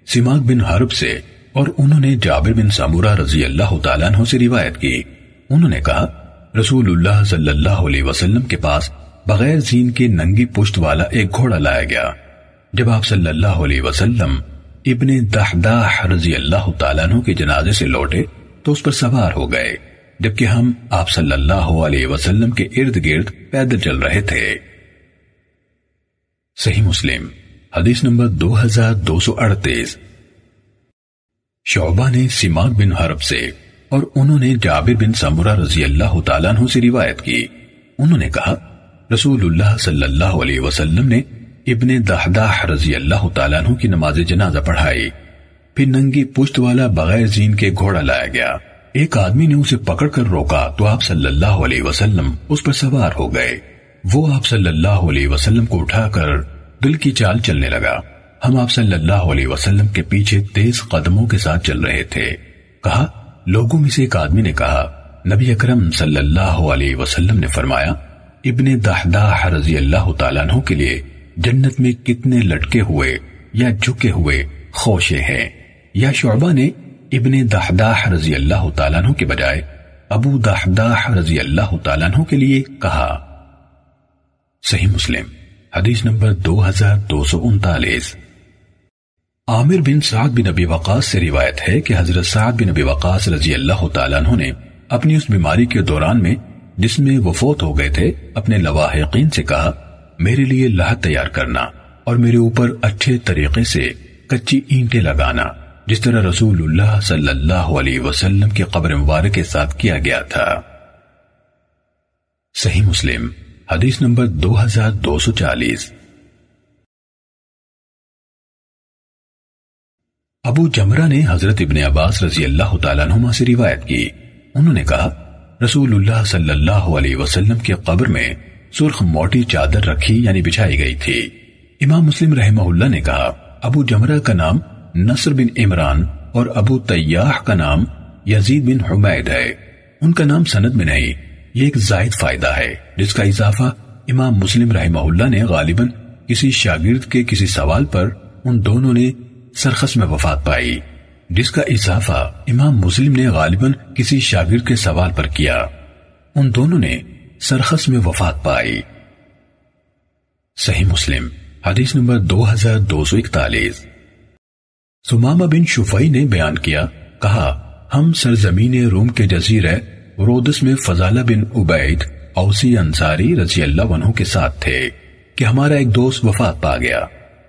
سماغ بن حرب سے اور انہوں نے جابر بن سامورہ رضی اللہ تعالیٰ عنہ سے روایت کی۔ انہوں نے کہا، رسول اللہ صلی اللہ علیہ وسلم کے پاس بغیر زین کے ننگی پشت والا ایک گھوڑا لایا گیا۔ جب آپ صلی اللہ علیہ وسلم ابن دہداہ رضی اللہ تعالیٰ عنہ کے جنازے سے لوٹے تو اس پر سوار ہو گئے، جبکہ ہم آپ صلی اللہ علیہ وسلم کے ارد گرد پیدل چل رہے تھے۔ صحیح مسلم، حدیث نمبر دو ہزار دو سو اڑتیس۔ شعبہ نے سماغ بن حرب سے اور انہوں نے جابر بن سمرہ رضی اللہ تعالیٰ عنہ سے روایت کی۔ انہوں نے کہا، رسول اللہ صلی اللہ علیہ وسلم نے ابن دہداہ رضی اللہ تعالیٰ عنہ کی نماز جنازہ پڑھائی۔ پھر ننگی پشت والا بغیر زین کے گھوڑا لایا گیا۔ ایک آدمی نے اسے پکڑ کر روکا تو آپ صلی اللہ علیہ وسلم اس پر سوار ہو گئے۔ وہ آپ صلی اللہ علیہ وسلم کو اٹھا کر دل کی چال چلنے لگا۔ ہم آپ صلی اللہ علیہ وسلم کے پیچھے تیز قدموں کے ساتھ چل رہے تھے۔ کہا، لوگوں میں سے ایک آدمی نے کہا، نبی اکرم صلی اللہ علیہ وسلم نے فرمایا، ابن دہداہ رضی اللہ تعالیٰ عنہ کے لیے جنت میں کتنے لٹکے ہوئے یا جھکے ہوئے خوشے ہیں۔ یا شعبہ نے ابن دہداہ رضی اللہ تعالیٰ عنہ کے بجائے ابو دہداہ رضی اللہ تعالیٰ عنہ کے لیے کہا۔ صحیح مسلم، حدیث نمبر دو ہزار دو سو انتالیس۔ عامر بن سعد بن ابی وقاص سے روایت ہے کہ حضرت سعد بن ابی وقاص رضی اللہ تعالیٰ عنہ نے اپنی اس بیماری کے دوران میں جس میں وہ فوت ہو گئے تھے، اپنے لواحقین سے کہا، میرے لیے لہت تیار کرنا اور میرے اوپر اچھے طریقے سے کچی اینٹیں لگانا، جس طرح رسول اللہ صلی اللہ علیہ وسلم کی قبر مبارک کے ساتھ کیا گیا تھا۔ صحیح مسلم، حدیث نمبر دو ہزار دو سو چالیس۔ ابو جمرہ نے حضرت ابن عباس رضی اللہ تعالیٰ نما سے روایت کی۔ انہوں نے کہا، رسول اللہ صلی اللہ علیہ وسلم کی قبر میں سرخ موٹی چادر رکھی یعنی بچھائی گئی تھی۔ امام مسلم رحمہ اللہ نے کہا، ابو جمرہ کا نام نصر بن عمران اور ابو تیاح کا نام یزید بن حمید ہے۔ ان کا نام سند میں نہیں، یہ ایک زائد فائدہ ہے، جس کا اضافہ امام مسلم رحمہ اللہ نے غالباً کسی شاگرد کے کسی سوال پر ان دونوں نے سرخس میں وفات پائی۔ جس کا اضافہ امام مسلم نے غالباً کسی شاگرد کے سوال پر کیا۔ ان دونوں نے سرخس میں وفات پائی۔ صحیح مسلم، حدیث نمبر دو ہزار دو سو اکتالیس۔ سمامہ بن شفائی نے بیان کیا، کہا، ہم سرزمین روم کے جزیرہ رودس میں فضالہ بن عبید اوسی انصاری رضی اللہ عنہ کے ساتھ تھے کہ ہمارا ایک دوست وفات پا گیا۔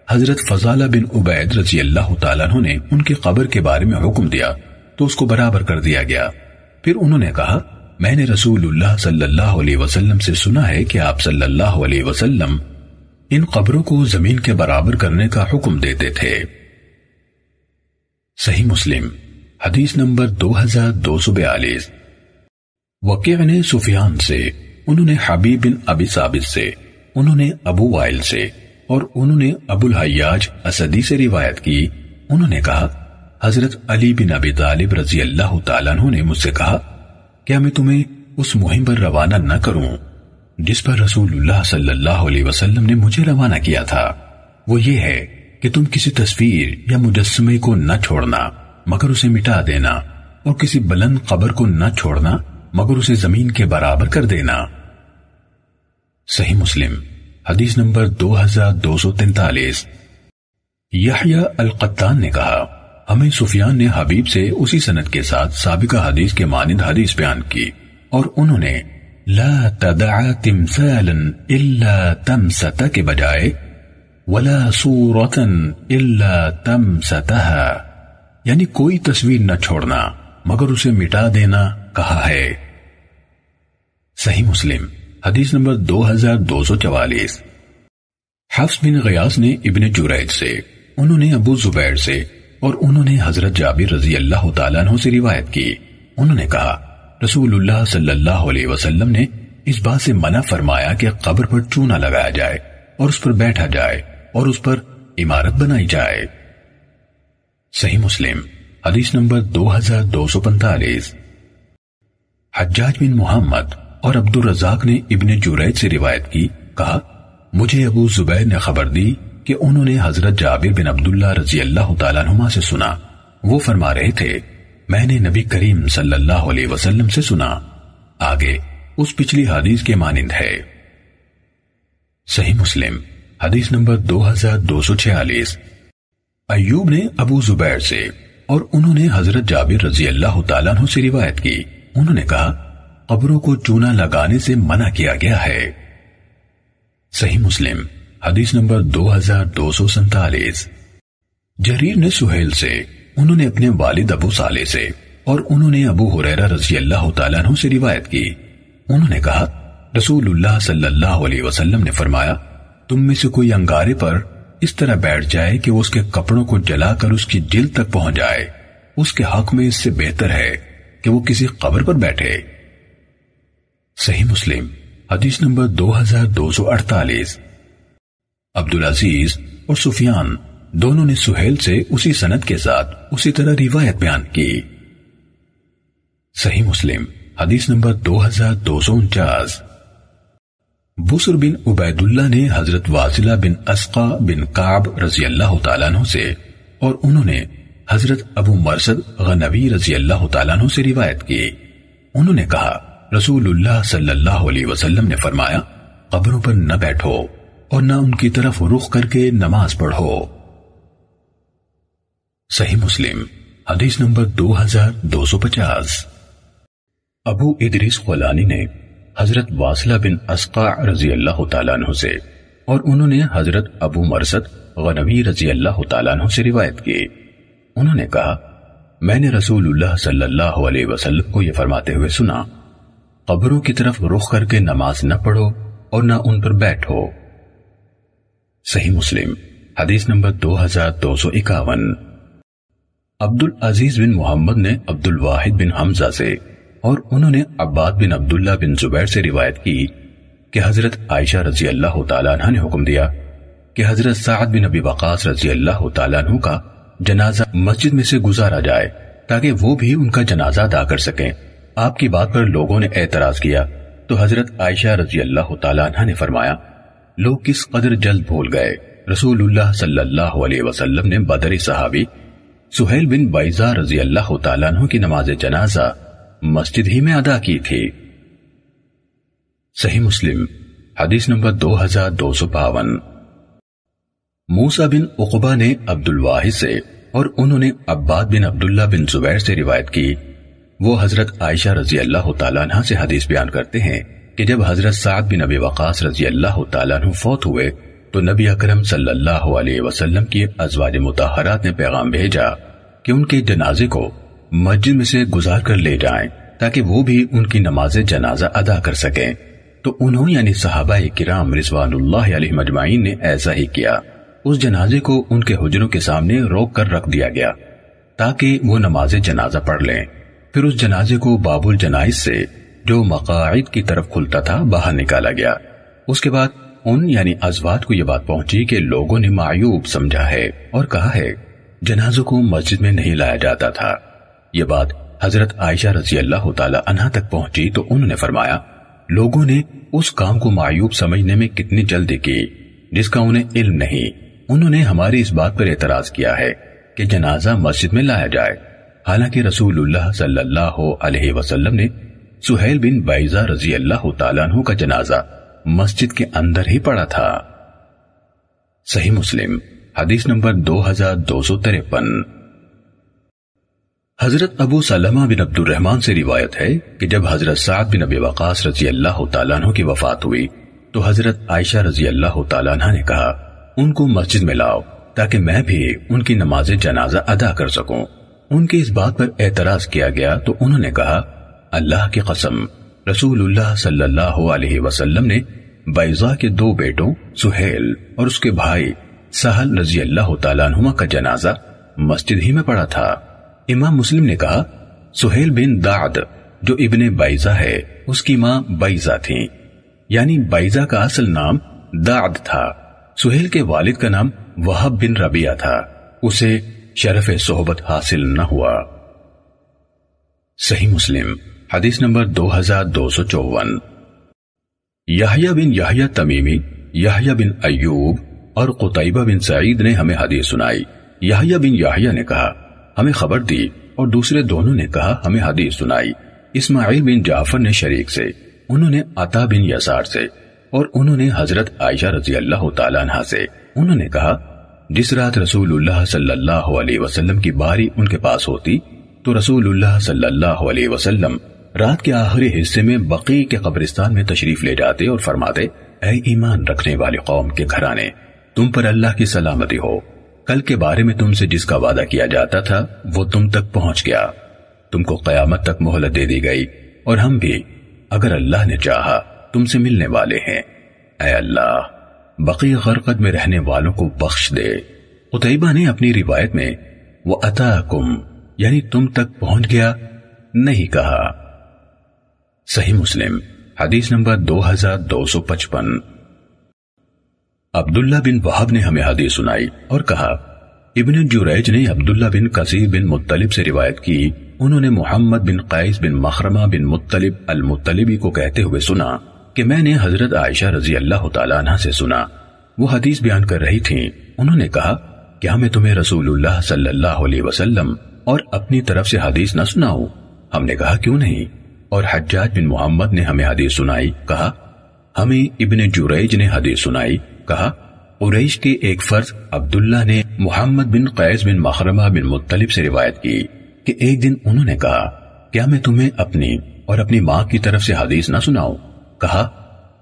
حضرت فضالہ بن عبید رضی اللہ تعالیٰ عنہ نے ان کی قبر کے بارے میں حکم دیا تو اس کو برابر کر دیا گیا۔ پھر انہوں نے کہا، میں نے رسول اللہ صلی اللہ علیہ وسلم سے سنا ہے کہ آپ صلی اللہ علیہ وسلم ان قبروں کو زمین کے برابر کرنے کا حکم دیتے تھے۔ صحیح مسلم، حدیث نمبر دو ہزار دو سو بیالیس۔ وقیع نے سفیان سے، انہوں نے حبیب بن ابی ثابت سے، انہوں نے ابو وائل سے۔ اور انہوں نے ابو الحیاج اسدی سے روایت کی۔ انہوں نے کہا، حضرت علی بن ابی طالب رضی اللہ تعالیٰ عنہ نے مجھ سے کہا کیا میں تمہیں اس مہم پر روانہ نہ کروں، جس پر رسول اللہ صلی اللہ علیہ وسلم نے مجھے روانہ کیا تھا۔ وہ یہ ہے کہ تم کسی تصویر یا مجسمے کو نہ چھوڑنا، مگر اسے مٹا دینا، اور کسی بلند قبر کو نہ چھوڑنا، مگر اسے زمین کے برابر کر دینا۔ صحیح مسلم۔ حدیث نمبر دو ہزار دو سو تینتالیس۔ یحییٰ القتان نے کہا، ہمیں سفیان نے حبیب سے اسی سنت کے ساتھ سابقہ حدیث کے مانند حدیث بیان کی اور انہوں نے لا تدع تمثالا الا تمستا کے بجائے ولا صورتا الا تمستها یعنی کوئی تصویر نہ چھوڑنا، مگر اسے مٹا دینا کہا ہے۔ صحیح مسلم۔ حدیث نمبر دو ہزار دو سو چوالیس۔ حفظ بن غیاس نے ابن جریج سے، انہوں نے ابو زبیر سے اور انہوں نے حضرت جابر رضی اللہ تعالیٰ عنہ سے روایت کی۔ انہوں نے کہا، رسول اللہ صلی اللہ علیہ وسلم نے اس بات سے منع فرمایا کہ قبر پر چونا لگایا جائے اور اس پر بیٹھا جائے اور اس پر عمارت بنائی جائے۔ صحیح مسلم، حدیث نمبر دو ہزار دو سو پنتالیس حجاج بن محمد اور عبد الرزاق نے ابن جوریت سے روایت کی، کہا، مجھے ابو زبیر نے خبر دی کہ انہوں نے حضرت جابر بن عبداللہ رضی اللہ تعالیٰ نما سے سنا۔ وہ فرما رہے تھے، میں نے نبی کریم صلی اللہ علیہ وسلم سے سنا۔ آگے، اس پچھلی حدیث کے مانند ہے۔ صحیح مسلم، حدیث نمبر دو ہزار دو سو چھیالیس۔ ایوب نے ابو زبیر سے اور انہوں نے حضرت جابر رضی اللہ تعالیٰ عنہ سے روایت کی۔ انہوں نے کہا قبروں کو چونا لگانے سے منع کیا گیا ہے۔ صحیح مسلم، حدیث نمبر دو ہزار دو سو سنتالیس۔ جریر نے سہیل سے، انہوں نے اپنے والد ابو صالح سے اور انہوں نے ابو حریرہ رضی اللہ تعالیٰ عنہ سے روایت کی۔ انہوں نے کہا، رسول اللہ صلی اللہ علیہ وسلم نے فرمایا، تم میں سے کوئی انگارے پر اس طرح بیٹھ جائے کہ وہ اس کے کپڑوں کو جلا کر اس کی جلد تک پہنچ جائے۔ اس کے حق میں اس سے بہتر ہے کہ وہ کسی قبر پر بیٹھے۔ صحیح مسلم، حدیث نمبر دو ہزار دو سو اڑتالیس۔ عبدالعزیز اور سفیان دونوں نے سہیل سے اسی سند کے ساتھ اسی طرح روایت بیان کی۔ صحیح مسلم، حدیث نمبر دو ہزار دو سو انچاس۔ بسر بن عبید اللہ نے حضرت واصلہ بن اسقا بن قعب رضی اللہ تعالیٰ عنہ سے اور انہوں نے حضرت ابو مرسد غنوی رضی اللہ تعالیٰ عنہ سے روایت کی۔ انہوں نے کہا رسول اللہ صلی اللہ علیہ وسلم نے فرمایا، قبروں پر نہ بیٹھو اور نہ ان کی طرف رخ کر کے نماز پڑھو۔ صحیح مسلم، حدیث نمبر دو ہزار دو سو پچاس۔ ابو ادریس خلانی نے حضرت واصلہ بن اسقاع رضی اللہ تعالیٰ عنہ سے اور انہوں نے حضرت ابو مرسد غنوی رضی اللہ تعالیٰ عنہ سے روایت کی۔ انہوں نے کہا، میں نے رسول اللہ صلی اللہ علیہ وسلم کو یہ فرماتے ہوئے سنا قبروں کی طرف رخ کر کے نماز نہ پڑھو اور نہ ان پر بیٹھو۔ صحیح مسلم، حدیث نمبر دو ہزار دو سو اکاون۔ عبد العزیز بن محمد نے عبد الواحد بن حمزہ سے اور انہوں نے عباد بن عبداللہ بن زبیر سے روایت کی کہ حضرت عائشہ رضی اللہ تعالیٰ عنہ نے حکم دیا کہ حضرت سعد بن ابی وقاص رضی اللہ تعالیٰ عنہ کا جنازہ مسجد میں سے گزارا جائے تاکہ وہ بھی ان کا جنازہ ادا کر سکیں۔ آپ کی بات پر لوگوں نے اعتراض کیا تو حضرت عائشہ رضی اللہ تعالیٰ عنہ نے فرمایا، لوگ کس قدر جلد بھول گئے؟ رسول اللہ صلی اللہ علیہ وسلم نے بدری صحابی سہیل بن بیزا رضی اللہ تعالیٰ عنہ کی نماز جنازہ مسجد ہی میں ادا کی تھی۔ صحیح مسلم، حدیث نمبر دو ہزار دو سو باون۔ موسا بن اقبا نے عبد الواحد سے اور انہوں نے عباد بن عبداللہ بن زبیر سے روایت کی۔ وہ حضرت عائشہ رضی اللہ تعالیٰ عنہ سے حدیث بیان کرتے ہیں کہ جب حضرت سعد بن نبی وقاص رضی اللہ تعالیٰ عنہ فوت ہوئے تو نبی اکرم صلی اللہ علیہ وسلم کی ازواج متحرات نے پیغام بھیجا کہ ان کے جنازے کو مسجد میں سے گزار کر لے جائیں تاکہ وہ بھی ان کی نماز جنازہ ادا کر سکیں۔ تو انہوں یعنی صحابہ کرام رضوان اللہ علیہ مجمعین نے ایسا ہی کیا۔ اس جنازے کو ان کے حجروں کے سامنے روک کر رکھ دیا گیا تاکہ وہ نماز جنازہ پڑھ لیں۔ پھر اس جنازے کو باب الجنائز سے جو مقاعد کی طرف کھلتا تھا باہر نکالا گیا۔ اس کے بعد ان یعنی ازوات کو یہ بات پہنچی کہ لوگوں نے معیوب سمجھا ہے اور کہا ہے، جنازوں کو مسجد میں نہیں لایا جاتا تھا۔ یہ بات حضرت عائشہ رضی اللہ تعالی عنہ تک پہنچی تو انہوں نے فرمایا، لوگوں نے اس کام کو معیوب سمجھنے میں کتنی جلدی کی، جس کا انہیں علم نہیں۔ انہوں نے ہماری اس بات پر اعتراض کیا ہے کہ جنازہ مسجد میں لایا جائے۔ حالانکہ رسول اللہ صلی اللہ علیہ وسلم نے سہیل بن بیزا رضی اللہ تعالیٰ عنہ کا جنازہ مسجد کے اندر ہی پڑا تھا۔ صحیح مسلم، حدیث نمبر دو ہزار دو سو تریپن حضرت ابو سلمہ بن عبد الرحمن سے روایت ہے کہ جب حضرت سعد بن ابی وقاص رضی اللہ تعالیٰ عنہ کی وفات ہوئی، تو حضرت عائشہ رضی اللہ تعالیٰ عنہ نے کہا، ان کو مسجد میں لاؤ تاکہ میں بھی ان کی نماز جنازہ ادا کر سکوں۔ ان کی اس بات پر اعتراض کیا گیا تو انہوں نے کہا، اللہ کی قسم، رسول اللہ صلی اللہ علیہ وسلم نے بیضا کے دو بیٹوں، سہیل اور اس کے بھائی سہل رضی اللہ تعالیٰ عنہ کا جنازہ مسجد ہی میں پڑا تھا۔ امام مسلم نے کہا، سہیل بن دعد، جو ابن بیضا ہے، اس کی ماں بیضا تھی یعنی بیضا کا اصل نام دعد تھا۔ سہیل کے والد کا نام وہب بن ربیہ تھا۔ اسے شرف صحبت حاصل نہ ہوا۔ صحیح مسلم، حدیث نمبر دو ہزار دو سو چون۔ یحییٰ بن یحییٰ تمیمی یحییٰ بن ایوب اور قطعبہ بن سعید نے ہمیں حدیث سنائی۔ یحییٰ بن یحییٰ نے کہا، ہمیں خبر دی اور دوسرے دونوں نے کہا، ہمیں حدیث سنائی۔ اسماعیل بن جعفر نے شریک سے، انہوں نے عطا بن یسار سے اور انہوں نے حضرت عائشہ رضی اللہ تعالیٰ عنہ سے۔ انہوں نے کہا جس رات رسول اللہ صلی اللہ علیہ وسلم کی باری ان کے پاس ہوتی، تو رسول اللہ صلی اللہ علیہ وسلم رات کے آخری حصے میں بقی کے قبرستان میں تشریف لے جاتے اور فرماتے، اے ایمان رکھنے والے قوم کے گھرانے، تم پر اللہ کی سلامتی ہو۔ کل کے بارے میں تم سے جس کا وعدہ کیا جاتا تھا، وہ تم تک پہنچ گیا۔ تم کو قیامت تک مہلت دے دی گئی۔ اور ہم بھی، اگر اللہ نے چاہا، تم سے ملنے والے ہیں۔ اے اللہ! بقی غرقت میں رہنے والوں کو بخش دے۔ قطعبہ نے اپنی روایت میں وہ عطا یعنی تم تک پہنچ گیا، نہیں کہا۔ صحیح مسلم، حدیث نمبر دو ہزار دو سو پچپن۔ عبداللہ بن وحب نے ہمیں حدیث سنائی اور کہا، ابن جوریج نے عبداللہ بن قصیر بن مطلب سے روایت کی۔ انہوں نے محمد بن قیس بن مخرمہ بن مطلب المطلبی کو کہتے ہوئے سنا۔ کہ میں نے حضرت عائشہ رضی اللہ تعالیٰ عنہ سے سنا۔ وہ حدیث بیان کر رہی تھیں۔ انہوں نے کہا، کیا میں تمہیں رسول اللہ صلی اللہ علیہ وسلم اور اپنی طرف سے حدیث نہ سناؤں؟ ہم نے کہا، کیوں نہیں؟ اور حجاج بن محمد نے ہمیں حدیث سنائی، کہا، ہمیں ابن جریج نے حدیث سنائی، کہا، قریش کے ایک فرض عبداللہ نے محمد بن قیس بن مخرمہ بن مطلب سے روایت کی کہ ایک دن انہوں نے کہا، کیا میں تمہیں اپنی اور اپنی ماں کی طرف سے حدیث نہ سناؤں؟ کہا،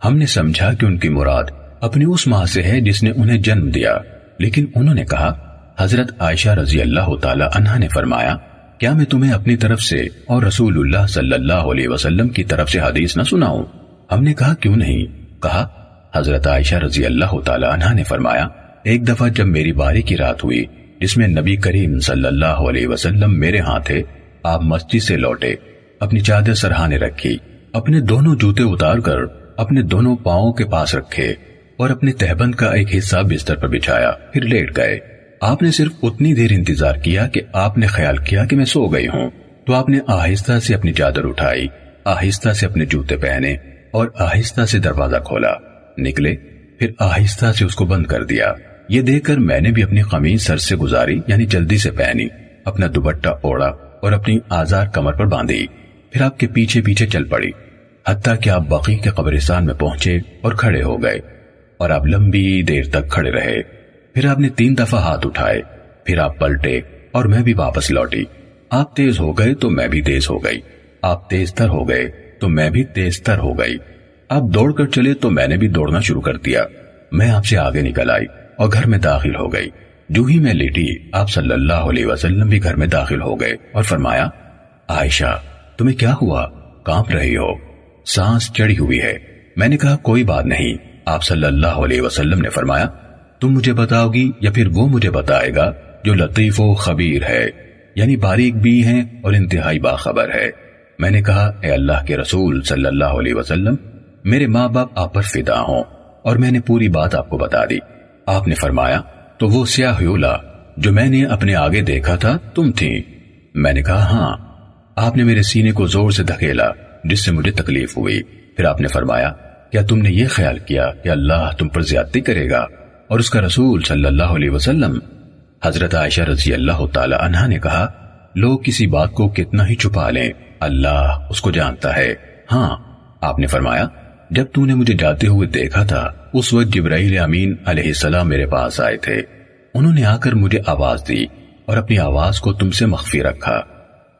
ہم نے سمجھا کہ ان کی مراد اپنی اس ماں سے ہے جس نے انہیں جنم دیا۔ لیکن انہوں نے کہا، حضرت عائشہ رضی اللہ تعالی عنہ نے فرمایا، کیا میں تمہیں اپنی طرف سے اور رسول اللہ صلی اللہ علیہ وسلم کی طرف سے حدیث نہ سناؤں؟ ہم نے کہا، کیوں نہیں؟ کہا، حضرت عائشہ رضی اللہ تعالی عنہ نے فرمایا، ایک دفعہ جب میری باری کی رات ہوئی، جس میں نبی کریم صلی اللہ علیہ وسلم میرے ہاں تھے، آپ مسجد سے لوٹے، اپنی چادر سرحانے رکھی۔ اپنے دونوں جوتے اتار کر اپنے دونوں پاؤں کے پاس رکھے اور اپنے تہبند کا ایک حصہ بستر پر بچھایا، پھر لیٹ گئے۔ آپ نے صرف اتنی دیر انتظار کیا کہ آپ نے خیال کیا کہ میں سو گئی ہوں۔ تو آپ نے آہستہ سے اپنی چادر اٹھائی، آہستہ سے اپنے جوتے پہنے اور آہستہ سے دروازہ کھولا۔ نکلے، پھر آہستہ سے اس کو بند کر دیا۔ یہ دیکھ کر میں نے بھی اپنی قمیض سر سے گزاری یعنی جلدی سے پہنی، اپنا دوبٹہ اوڑا اور اپنی آزار کمر پر باندھی۔ پھر آپ کے پیچھے پیچھے چل پڑی، حتیٰ کہ آپ بقی کے قبرستان میں پہنچے اور کھڑے ہو گئے اور آپ لمبی دیر تک کھڑے رہے۔ پھر آپ نے تین دفعہ ہاتھ اٹھائے، پھر آپ پلٹے اور میں بھی واپس لوٹی۔ آپ تیز ہو گئے تو میں بھی تیز ہو گئی۔ آپ تیز تر ہو گئے تو میں بھی تیز تر ہو گئی۔ آپ دوڑ کر چلے تو میں نے بھی دوڑنا شروع کر دیا۔ میں آپ سے آگے نکل آئی اور گھر میں داخل ہو گئی۔ جو ہی میں لیٹی، آپ صلی اللہ علیہ وسلم بھی گھر میں داخل ہو گئے اور فرمایا، عائشہ تمہیں کیا ہوا؟ کانپ رہی ہو۔ سانس چڑی ہوئی ہے۔ میں نے کہا، کوئی بات نہیں۔ آپ صلی اللہ علیہ وسلم نے فرمایا، تم مجھے بتاؤ گی یا پھر وہ مجھے بتائے گا جو لطیف و خبیر ہے۔ یعنی باریک بھی ہیں اور انتہائی باخبر ہے۔ میں نے کہا، اے اللہ کے رسول صلی اللہ علیہ وسلم، میرے ماں باپ آپ پر فدا ہوں۔ اور میں نے پوری بات آپ کو بتا دی۔ آپ نے فرمایا، تو وہ سیاہ جو میں نے اپنے آگے دیکھا تھا، تم تھی۔ میں نے کہا ہاں۔ آپ نے میرے سینے کو زور سے دھکیلا، جس سے مجھے تکلیف ہوئی۔ پھر آپ نے فرمایا، کیا تم نے یہ خیال کیا کہ اللہ تم پر زیادتی کرے گا؟ اور اس کا رسول صلی اللہ علیہ وسلم، حضرت عائشہ رضی اللہ تعالی عنہ نے کہا، لوگ کسی بات کو کتنا ہی چھپا لیں، اللہ اس کو جانتا ہے۔ ہاں آپ نے فرمایا، جب تو نے مجھے جاتے ہوئے دیکھا تھا، اس وقت جبرائیل امین علیہ السلام میرے پاس آئے تھے۔ انہوں نے آ کر مجھے آواز دی اور اپنی آواز کو تم سے مخفی رکھا۔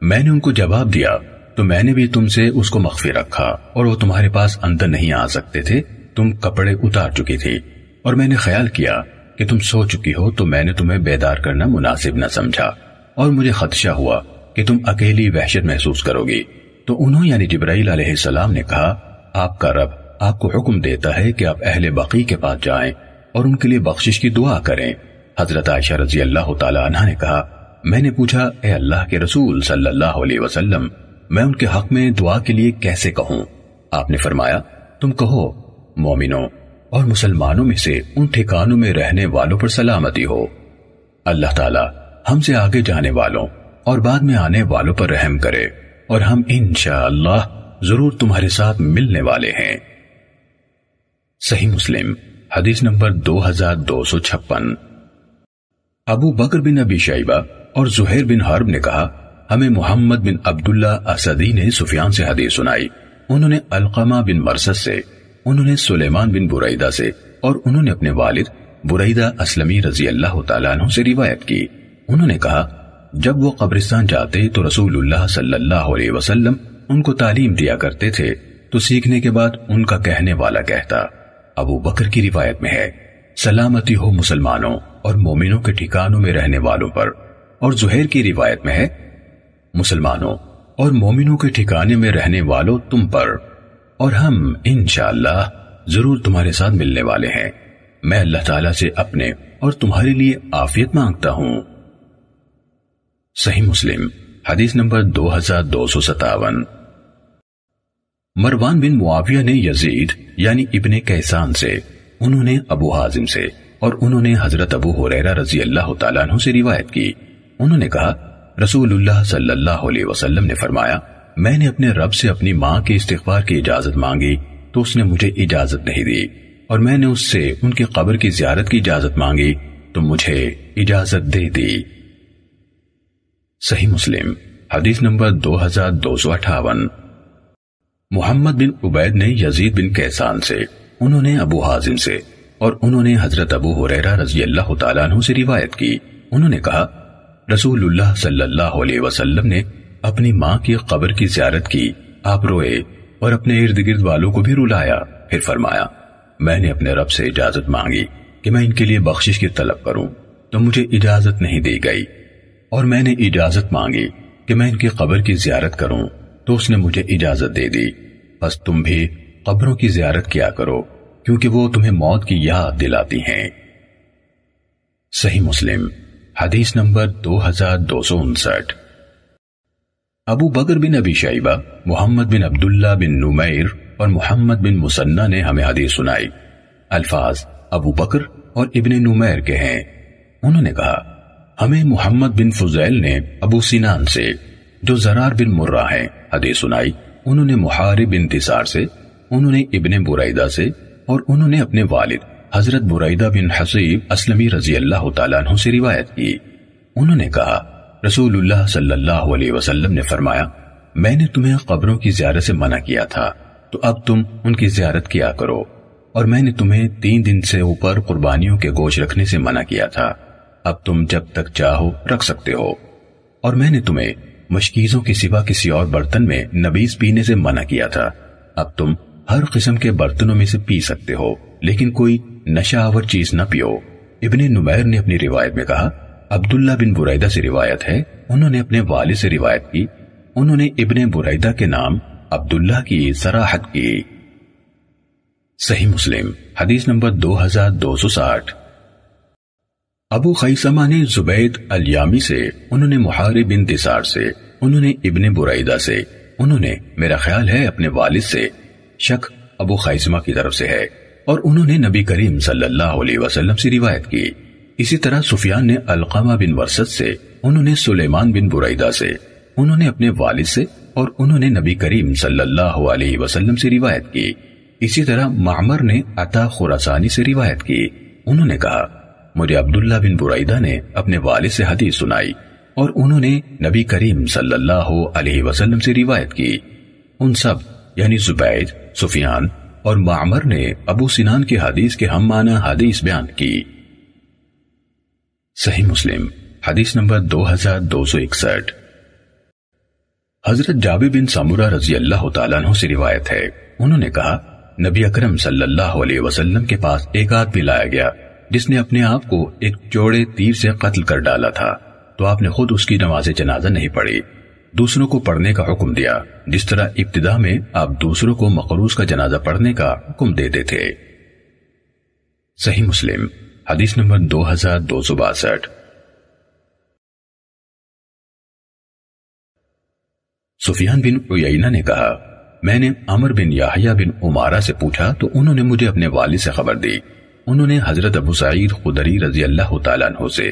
میں نے ان کو جواب دیا، تو میں نے بھی تم سے اس کو مخفی رکھا، اور وہ تمہارے پاس اندر نہیں آ سکتے تھے، تم کپڑے اتار چکی تھی۔ اور میں نے خیال کیا کہ تم سو چکی ہو، تو میں نے تمہیں بیدار کرنا مناسب نہ سمجھا۔ اور مجھے خدشہ ہوا کہ تم اکیلی وحشت محسوس کرو گی۔ تو انہوں یعنی جبرائیل علیہ السلام نے کہا، آپ کا رب آپ کو حکم دیتا ہے کہ آپ اہل بقی کے پاس جائیں اور ان کے لیے بخشش کی دعا کریں۔ حضرت عائشہ رضی اللہ تعالی عنہ نے کہا میں نے پوچھا، اے اللہ کے رسول صلی اللہ علیہ وسلم، میں ان کے حق میں دعا کے لیے کیسے کہوں؟ آپ نے فرمایا، تم کہو، مومنوں اور مسلمانوں میں سے ان ٹھکانوں میں رہنے والوں پر سلامتی ہو۔ اللہ تعالی ہم سے آگے جانے والوں اور بعد میں آنے والوں پر رحم کرے اور ہم انشاءاللہ ضرور تمہارے ساتھ ملنے والے ہیں۔ صحیح مسلم، حدیث نمبر دو ہزار دو سو چھپن۔ ابو بکر بن ابی شیبہ اور زہیر بن حرب نے کہا، ہمیں محمد بن عبداللہ اسدی نے سفیان سے حدیث سنائی۔ انہوں نے القمہ بن مرسد سے، انہوں نے سلیمان بن برعیدہ سے، اور انہوں نے اپنے والد برعیدہ اسلمی رضی اللہ تعالیٰ عنہ سے روایت کی۔ انہوں نے کہا، جب وہ قبرستان جاتے تو رسول اللہ صلی اللہ علیہ وسلم ان کو تعلیم دیا کرتے تھے، تو سیکھنے کے بعد ان کا کہنے والا کہتا، ابو بکر کی روایت میں ہے، سلامتی ہو مسلمانوں اور مومنوں کے ٹھکانوں میں رہنے والوں پر۔ اور زہیر کی روایت میں ہے، مسلمانوں اور مومنوں کے ٹھکانے میں رہنے والوں تم پر، اور ہم انشاءاللہ ضرور تمہارے ساتھ ملنے والے ہیں۔ میں اللہ تعالیٰ سے اپنے اور تمہارے لیے آفیت مانگتا ہوں۔ صحیح مسلم، حدیث نمبر دو ہزار دو سو ستاون۔ مروان بن معاویہ نے یزید یعنی ابن کیسان سے، انہوں نے ابو حازم سے، اور انہوں نے حضرت ابو حریرہ رضی اللہ تعالیٰ عنہ سے روایت کی۔ انہوں نے کہا، رسول اللہ صلی اللہ علیہ وسلم نے فرمایا، میں نے اپنے رب سے اپنی ماں کے استغفار کی اجازت مانگی تو اس نے مجھے اجازت نہیں دی اور میں نے اس سے ان کی قبر کی زیارت کی اجازت مانگی تو مجھے اجازت دے دی۔ صحیح مسلم، حدیث نمبر دو ہزار دو سو اٹھاون۔ محمد بن عبید نے یزید بن کیسان سے، انہوں نے ابو حازم سے اور انہوں نے حضرت ابو حریرہ رضی اللہ تعالیٰ عنہ سے روایت کی۔ انہوں نے کہا رسول اللہ صلی اللہ علیہ وسلم نے اپنی ماں کی قبر کی زیارت کی۔ آپ روئے اور اپنے ارد گرد والوں کو بھی رلایا۔ پھر فرمایا، میں نے اپنے رب سے اجازت مانگی کہ میں ان کے لیے بخشش کی طلب کروں۔ تو مجھے اجازت نہیں دی گئی۔ اور میں نے اجازت مانگی کہ میں ان کی قبر کی زیارت کروں۔ تو اس نے مجھے اجازت دے دی۔ بس تم بھی قبروں کی زیارت کیا کرو، کیونکہ وہ تمہیں موت کی یاد دلاتی ہیں۔ صحیح مسلم۔ حدیث نمبر دو ہزار دو سو انسٹھ۔ ابو بکر بن ابی شیبہ، محمد بن عبداللہ بن نمیر اور محمد بن مسنہ نے ہمیں حدیث سنائی۔ الفاظ ابو بکر اور ابن نمیر کے ہیں۔ انہوں نے کہا، ہمیں محمد بن فضیل نے ابو سینان سے جو زرار بن مرہ ہیں حدیث سنائی، انہوں نے محارب انتصار سے، انہوں نے ابن برائدہ سے اور انہوں نے اپنے والد حضرت برائدہ بن حسیب اسلمی رضی اللہ تعالیٰ عنہ سے روایت کی۔ انہوں نے کہا، رسول اللہ صلی اللہ علیہ وسلم نے فرمایا، میں نے تمہیں قبروں کی زیارت سے منع کیا تھا، تو اب تم ان کی زیارت کیا کرو۔ اور میں نے تمہیں تین دن سے اوپر قربانیوں کے گوشت رکھنے سے منع کیا تھا۔ اب تم جب تک چاہو رکھ سکتے ہو۔ اور میں نے تمہیں مشکیزوں کی سوا کسی اور برتن میں نبیز پینے سے منع کیا تھا۔ اب تم ہر قسم کے برتنوں میں سے پی سکتے ہو، لیکن کوئی نشہ آور چیز نہ پیو۔ ابن نمیر نے اپنی روایت میں کہا، عبداللہ بن برائدہ سے روایت ہے، انہوں نے اپنے والد سے روایت کی۔ انہوں نے ابن برائدہ کے نام عبداللہ کی سراحت کی۔ صحیح مسلم، حدیث نمبر دو ہزار دو سو ساٹھ۔ ابو خیسمہ نے زبید الیامی سے، انہوں نے محارب بن دسار سے، انہوں نے ابن برائدہ سے۔ انہوں نے، میرا خیال ہے، اپنے والد سے۔ شک ابو خیسمہ کی طرف سے ہے۔ اور انہوں نے نبی کریم صلی اللہ علیہ وسلم سے روایت کی۔ اسی طرح سفیان نے القامہ بن ورسد سے، انہوں نے سلیمان بن برائدہ سے، انہوں نے اپنے والد سے اور انہوں نے نبی کریم صلی اللہ علیہ وسلم سے روایت کی۔ اسی طرح معمر نے عطا خوراسانی سے روایت کی۔ انہوں نے کہا، مجھے عبداللہ بن برائدہ نے اپنے والد سے حدیث سنائی اور انہوں نے نبی کریم صلی اللہ علیہ وسلم سے روایت کی۔ ان سب یعنی زبید، سفیان اور معمر نے ابو سنان کی حدیث کے ہم معنی حدیث بیان کی۔ صحیح مسلم، حدیث نمبر دو ہزار دو سو اکسٹھ۔ حضرت جابر بن سامورہ رضی اللہ تعالیٰ عنہ سے روایت ہے۔ انہوں نے کہا، نبی اکرم صلی اللہ علیہ وسلم کے پاس ایک آدمی لایا گیا، جس نے اپنے آپ کو ایک چوڑے تیر سے قتل کر ڈالا تھا۔ تو آپ نے خود اس کی نماز جنازہ نہیں پڑھی۔ دوسروں کو پڑھنے کا حکم دیا، جس طرح ابتدا میں آپ دوسروں کو مقروض کا جنازہ پڑھنے کا حکم دیتے۔ تھے صحیح مسلم، حدیث نمبر دو ہزار دو سو باسٹھ۔ سفیان بن اینا نے کہا، میں نے عمر بن یاہیا بن عمارہ سے پوچھا تو انہوں نے مجھے اپنے والد سے خبر دی۔ انہوں نے حضرت ابو سعید خدری رضی اللہ تعالیٰ عنہ سے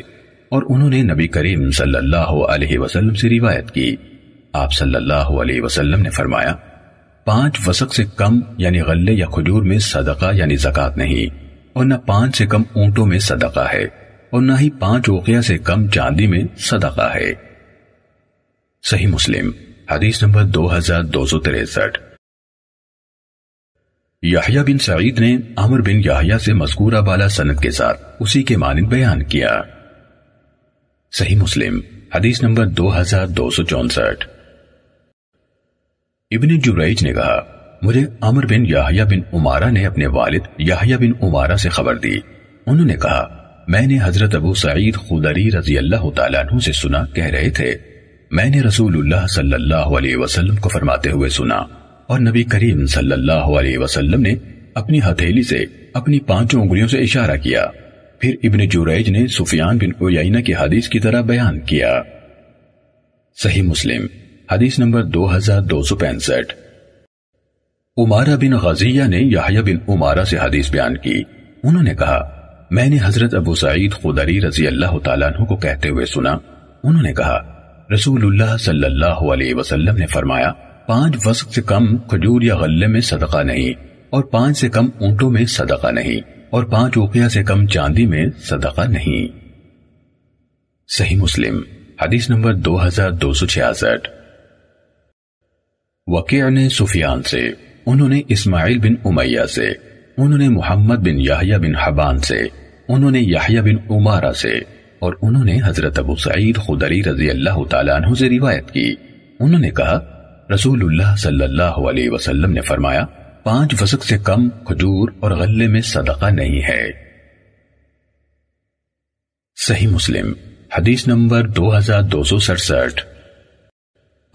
اور انہوں نے نبی کریم صلی اللہ علیہ وسلم سے روایت کی۔ آپ صلی اللہ علیہ وسلم نے فرمایا، پانچ وسق سے کم یعنی غلے یا کھجور میں صدقہ یعنی زکات نہیں، اور نہ پانچ سے کم اونٹوں میں صدقہ ہے، اور نہ ہی پانچ اوقیہ سے کم چاندی میں صدقہ ہے۔ صحیح مسلم، حدیث نمبر دو ہزار دو سو تریسٹھ۔ یحییٰ بن سعید نے عمر بن یحییٰ سے مذکورہ بالا سند کے ساتھ اسی کے مانند بیان کیا۔ صحیح مسلم، حدیث نمبر دو ہزار دو سو چونسٹھ۔ ابن جریج نے کہا، مجھے عمر بن یحییٰ بن عمارہ نے اپنے والد یحییٰ بن عمارہ سے خبر دی۔ انہوں نے کہا، میں نے حضرت ابو سعید خودری رضی اللہ تعالیٰ عنہ سے سنا، کہہ رہے تھے، میں نے رسول اللہ صلی اللہ علیہ وسلم کو فرماتے ہوئے سنا اور نبی کریم صلی اللہ علیہ وسلم نے اپنی ہتھیلی سے اپنی پانچوں انگلیوں سے اشارہ کیا۔ پھر ابن جوریج نے سفیان بن اویائنہ کی حدیث کی طرح بیان کیا۔ صحیح مسلم۔ حدیث نمبر دو ہزار دو سو پینسٹھ۔ عمارہ بن غزیہ نے یحییٰ بن عمارہ سے حدیث بیان کی۔ انہوں نے کہا، میں نے حضرت ابو سعید خدری رضی اللہ تعالیٰ عنہ کو کہتے ہوئے سنا۔ انہوں نے کہا، رسول اللہ صلی اللہ علیہ وسلم نے فرمایا، پانچ وسق سے کم کھجور یا غلے میں صدقہ نہیں، اور پانچ سے کم اونٹوں میں صدقہ نہیں، اور پانچ اوقیہ سے کم چاندی میں صدقہ نہیں۔ صحیح مسلم، حدیث نمبر دو ہزار دو سو چھیاسٹھ۔ وقیع نے سفیان سے، انہوں نے اسماعیل بن امیہ سے، انہوں نے محمد بن یحییٰ بن حبان سے، انہوں نے یحییٰ بن عمارہ سے، اور انہوں نے حضرت ابو سعید خدری رضی اللہ تعالیٰ عنہ سے روایت کی۔ انہوں نے کہا، رسول اللہ صلی اللہ علیہ وسلم نے فرمایا، پانچ وسق سے کم کھجور اور غلے میں صدقہ نہیں ہے۔ صحیح مسلم، حدیث نمبر دو ہزار دو سو سڑسٹھ۔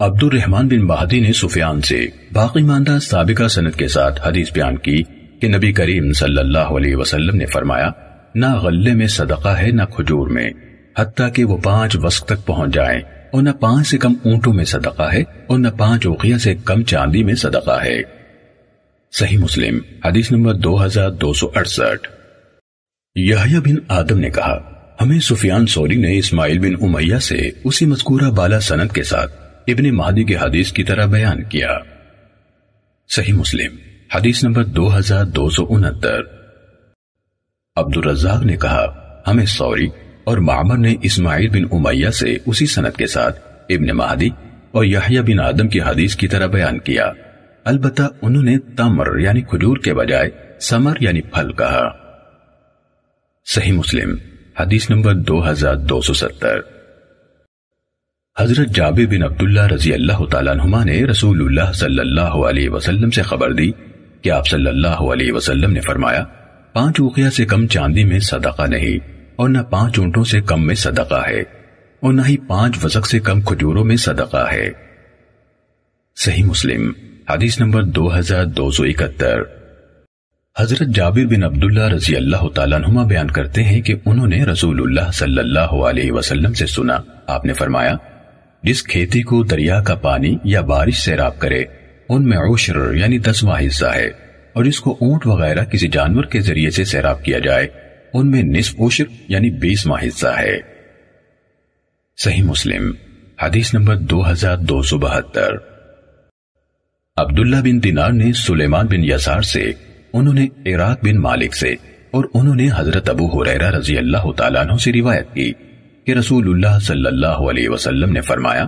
عبد الرحمن بن مہدی نے سفیان سے باقی ماندہ سابقہ سنت کے ساتھ حدیث بیان کی کہ نبی کریم صلی اللہ علیہ وسلم نے فرمایا، نہ غلے میں صدقہ ہے، نہ کھجور میں، حتیٰ کہ وہ پانچ وسق تک پہنچ جائیں اور نہ پانچ سے کم اونٹوں میں صدقہ ہے اور نہ پانچ اوقیہ سے کم چاندی میں صدقہ ہے۔ صحیح مسلم، حدیث نمبر دو ہزار دو سو اڑسٹھ۔ یحییٰ بن آدم نے کہا، ہمیں سفیان سوری نے اسماعیل بن امیہ سے اسی مذکورہ بالا سند کے ساتھ ابن مہدی کے حدیث کی طرح بیان کیا۔ صحیح مسلم، حدیث نمبر دو ہزار دو سو انہتر۔ عبد الرزاق نے کہا، ہمیں سوری اور معمر نے اسماعیل بن امیہ سے اسی سنت کے ساتھ ابن مہدی اور یحییٰ بن آدم کی حدیث کی طرح بیان کیا۔ البتہ انہوں نے تمر یعنی کھجور کے بجائے سمر یعنی پھل کہا۔ صحیح مسلم، حدیث نمبر دو ہزار دو سو ستر۔ حضرت جابر بن عبداللہ رضی اللہ تعالیٰ عنہما نے رسول اللہ صلی اللہ علیہ وسلم سے خبر دی کہ آپ صلی اللہ علیہ وسلم نے فرمایا، پانچ اوقیہ سے کم چاندی میں صدقہ نہیں اور نہ پانچ اونٹوں سے کم میں صدقہ ہے اور نہ ہی پانچ وزق سے کم کھجوروں میں صدقہ ہے۔ صحیح مسلم، حدیث نمبر دو ہزار دو سو اکہتر۔ حضرت جابر بن عبداللہ رضی اللہ تعالیٰ نما بیان کرتے ہیں کہ انہوں نے رسول اللہ صلی اللہ علیہ وسلم سے سنا۔ آپ نے فرمایا جس کھیتی کو دریا کا پانی یا بارش سے راب کرے، ان میں عشر یعنی دسواں حصہ ہے، اور جس کو اونٹ وغیرہ کسی جانور کے ذریعے سے سیراب کیا جائے، ان میں نصف عشر یعنی بیسواں حصہ ہے۔ صحیح مسلم، حدیث نمبر دو ہزار دو سو بہتر۔ عبداللہ بن دینار نے سلیمان بن یسار سے، انہوں نے عراق بن مالک سے، اور انہوں نے حضرت ابو حریرہ رضی اللہ تعالیٰ عنہ سے روایت کی۔ کہ رسول اللہ صلی اللہ علیہ وسلم نے فرمایا،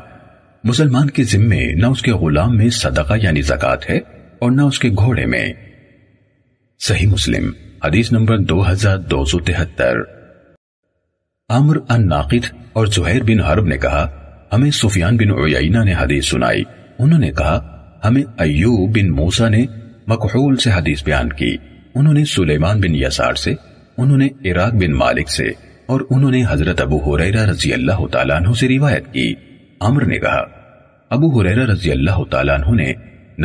مسلمان کے ذمے نہ اس کے غلام میں صدقہ یعنی زکات ہے اور نہ اس کے گھوڑے میں۔ صحیح مسلم، حدیث نمبر دو ہزار دو سو تہتر۔ عمر ان ناقد اور زہیر بن حرب نے کہا، ہمیں سفیان بن عیینہ نے حدیث سنائی۔ انہوں نے کہا، ہمیں ایوب بن موسا نے مکحول سے حدیث بیان کی۔ انہوں نے سلیمان بن یسار سے، انہوں نے عراق بن مالک سے۔ اور انہوں نے حضرت ابو حریرہ رضی اللہ تعالیٰ عنہ سے روایت کی۔ عمر نے کہا، ابو حریرہ رضی اللہ تعالیٰ عنہ نے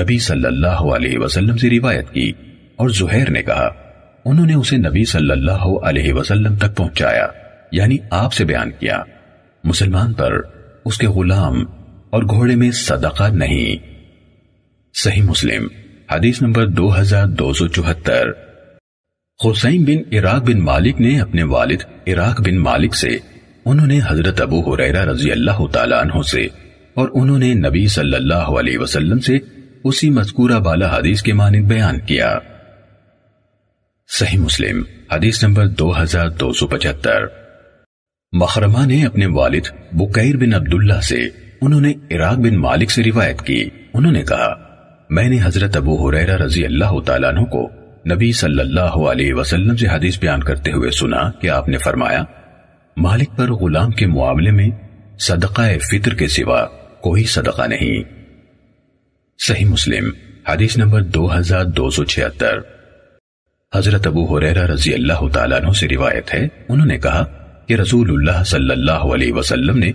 نبی صلی اللہ علیہ وسلم سے روایت کی اور زہیر نے کہا، انہوں نے اسے نبی صلی اللہ علیہ وسلم تک پہنچایا یعنی آپ سے بیان کیا۔ مسلمان پر اس کے غلام اور گھوڑے میں صدقہ نہیں۔ صحیح مسلم، حدیث نمبر دو ہزار دو سو چوہتر۔ حسین بن عراق بن مالک نے اپنے والد عراق بن مالک سے، انہوں نے حضرت ابو حریرہ رضی اللہ تعالیٰ عنہ سے، اور انہوں نے نبی صلی اللہ علیہ وسلم سے اسی مذکورہ بالا حدیث کے مانند بیان کیا۔ صحیح مسلم، حدیث نمبر دو ہزار دو سو پچہتر۔ مخرمہ نے اپنے والد بکیر بن عبداللہ سے انہوں نے عراق بن مالک سے روایت کی۔ انہوں نے کہا، میں نے حضرت ابو حریرہ رضی اللہ تعالیٰ عنہ کو نبی صلی اللہ علیہ وسلم سے حدیث بیان کرتے ہوئے سنا کہ آپ نے فرمایا، مالک پر غلام کے معاملے میں صدقہ فطر کے سوا کوئی صدقہ نہیں۔ صحیح مسلم، حدیث نمبر دو ہزار دو سو چھتر حضرت ابو حریرہ رضی اللہ تعالیٰ عنہ سے روایت ہے، انہوں نے کہا کہ رسول اللہ صلی اللہ علیہ وسلم نے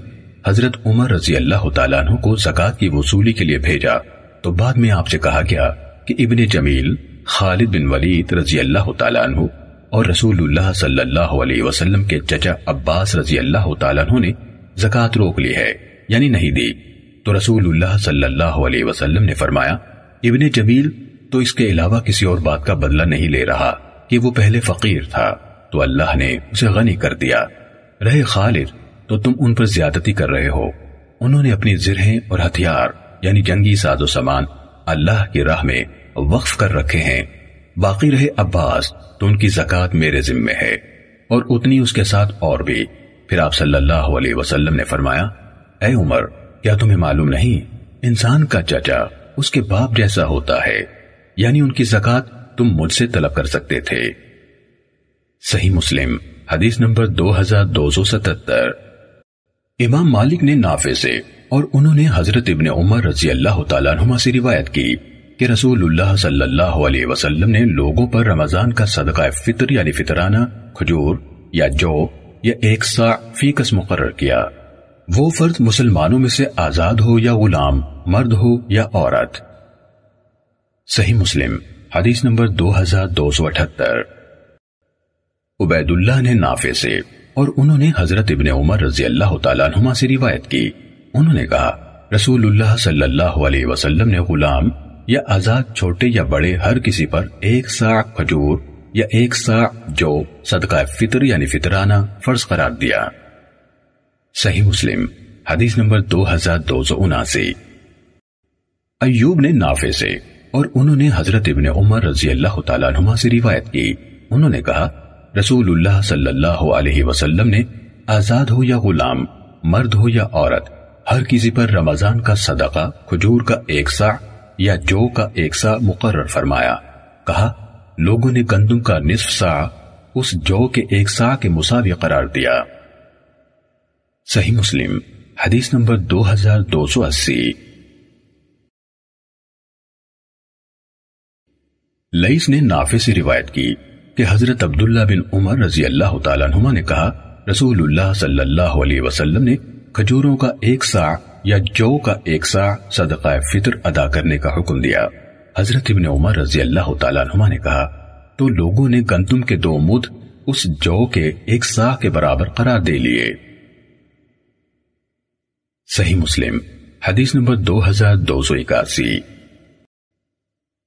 حضرت عمر رضی اللہ تعالیٰ عنہ کو زکاة کی وصولی کے لیے بھیجا۔ تو بعد میں آپ سے کہا گیا کہ ابن جمیل خالد بن ولید رضی اللہ تعالیٰ عنہ اور رسول اللہ صلی اللہ علیہ وسلم کے چچا عباس رضی اللہ تعالیٰ عنہ نے زکاة روک لی ہے یعنی نہیں دی۔ تو رسول اللہ صلی اللہ علیہ وسلم نے فرمایا، ابن جمیل تو اس کے علاوہ کسی اور بات کا بدلہ نہیں لے رہا کہ وہ پہلے فقیر تھا۔ تو اللہ نے اسے غنی کر دیا۔ رہے خالد، تو تم ان پر زیادتی کر رہے ہو۔ انہوں نے اپنی زرہیں اور ہتھیار یعنی جنگی ساز و سامان، اللہ کی راہ میں وقف کر رکھے ہیں۔ باقی رہے عباس، تو ان کی زکات میرے ذمے ہے۔ اور اتنی اس کے ساتھ اور بھی۔ پھر آپ صلی اللہ علیہ وسلم نے فرمایا، اے عمر، کیا تمہیں معلوم نہیں؟ انسان کا چچا اس کے باپ جیسا ہوتا ہے۔ یعنی ان کی زکات تم مجھ سے طلب کر سکتے تھے۔ صحیح مسلم، حدیث نمبر دو ہزار دو سو ستتر امام مالک نے نافع سے اور انہوں نے حضرت ابن عمر رضی اللہ تعالیٰ عنہ سے روایت کی۔ کہ رسول اللہ صلی اللہ علیہ وسلم نے لوگوں پر رمضان کا صدقہ فطر یعنی فطرانہ، کھجور یا جو یا ایک سا فیکس مقرر کیا۔ وہ فرد مسلمانوں میں سے آزاد ہو یا غلام، مرد ہو یا عورت۔ صحیح مسلم، حدیث نمبر دو ہزار دو سو اٹھتر۔ عبید اللہ نے نافع سے اور انہوں نے حضرت ابن عمر رضی اللہ تعالیٰ عنہ سے روایت کی۔ انہوں نے کہا، رسول اللہ صلی اللہ علیہ وسلم نے غلام یا آزاد چھوٹے یا بڑے، ہر کسی پر ایک سا کھجور یا ایک سا جو صدقہ فطر یعنی فطرانہ فرض قرار دیا۔ صحیح مسلم، حدیث نمبر دو ہزار دو سو اناسی۔ ایوب نے نافع سے اور انہوں نے حضرت ابن عمر رضی اللہ تعالیٰ عنہ سے روایت کی۔ انہوں نے کہا، رسول اللہ صلی اللہ علیہ وسلم نے آزاد ہو یا غلام، مرد ہو یا عورت، ہر کسی پر رمضان کا صدقہ، کھجور کا ایک سا یا جو کا ایک سا مقرر فرمایا۔ کہا، لوگوں نے گندم کا نصف سا اس جو کے ایک سا کے مساوی قرار دیا۔ صحیح مسلم، حدیث نمبر دو ہزار دو سو اسی۔ لئیس نے نافع سے روایت کی کہ حضرت عبداللہ بن عمر رضی اللہ تعالیٰ عنہ نے کہا، رسول اللہ صلی اللہ علیہ وسلم نے کھجوروں کا ایک سا یا جو کا ایک سا صدقہ فطر ادا کرنے کا حکم دیا۔ حضرت ابن عمر رضی اللہ تعالیٰ عنہ نے کہا، تو لوگوں نے گندم کے دو مد اس جو کے ایک سا کے برابر قرار دے لیے۔ صحیح مسلم، حدیث نمبر دو ہزار دو سو اکاسی۔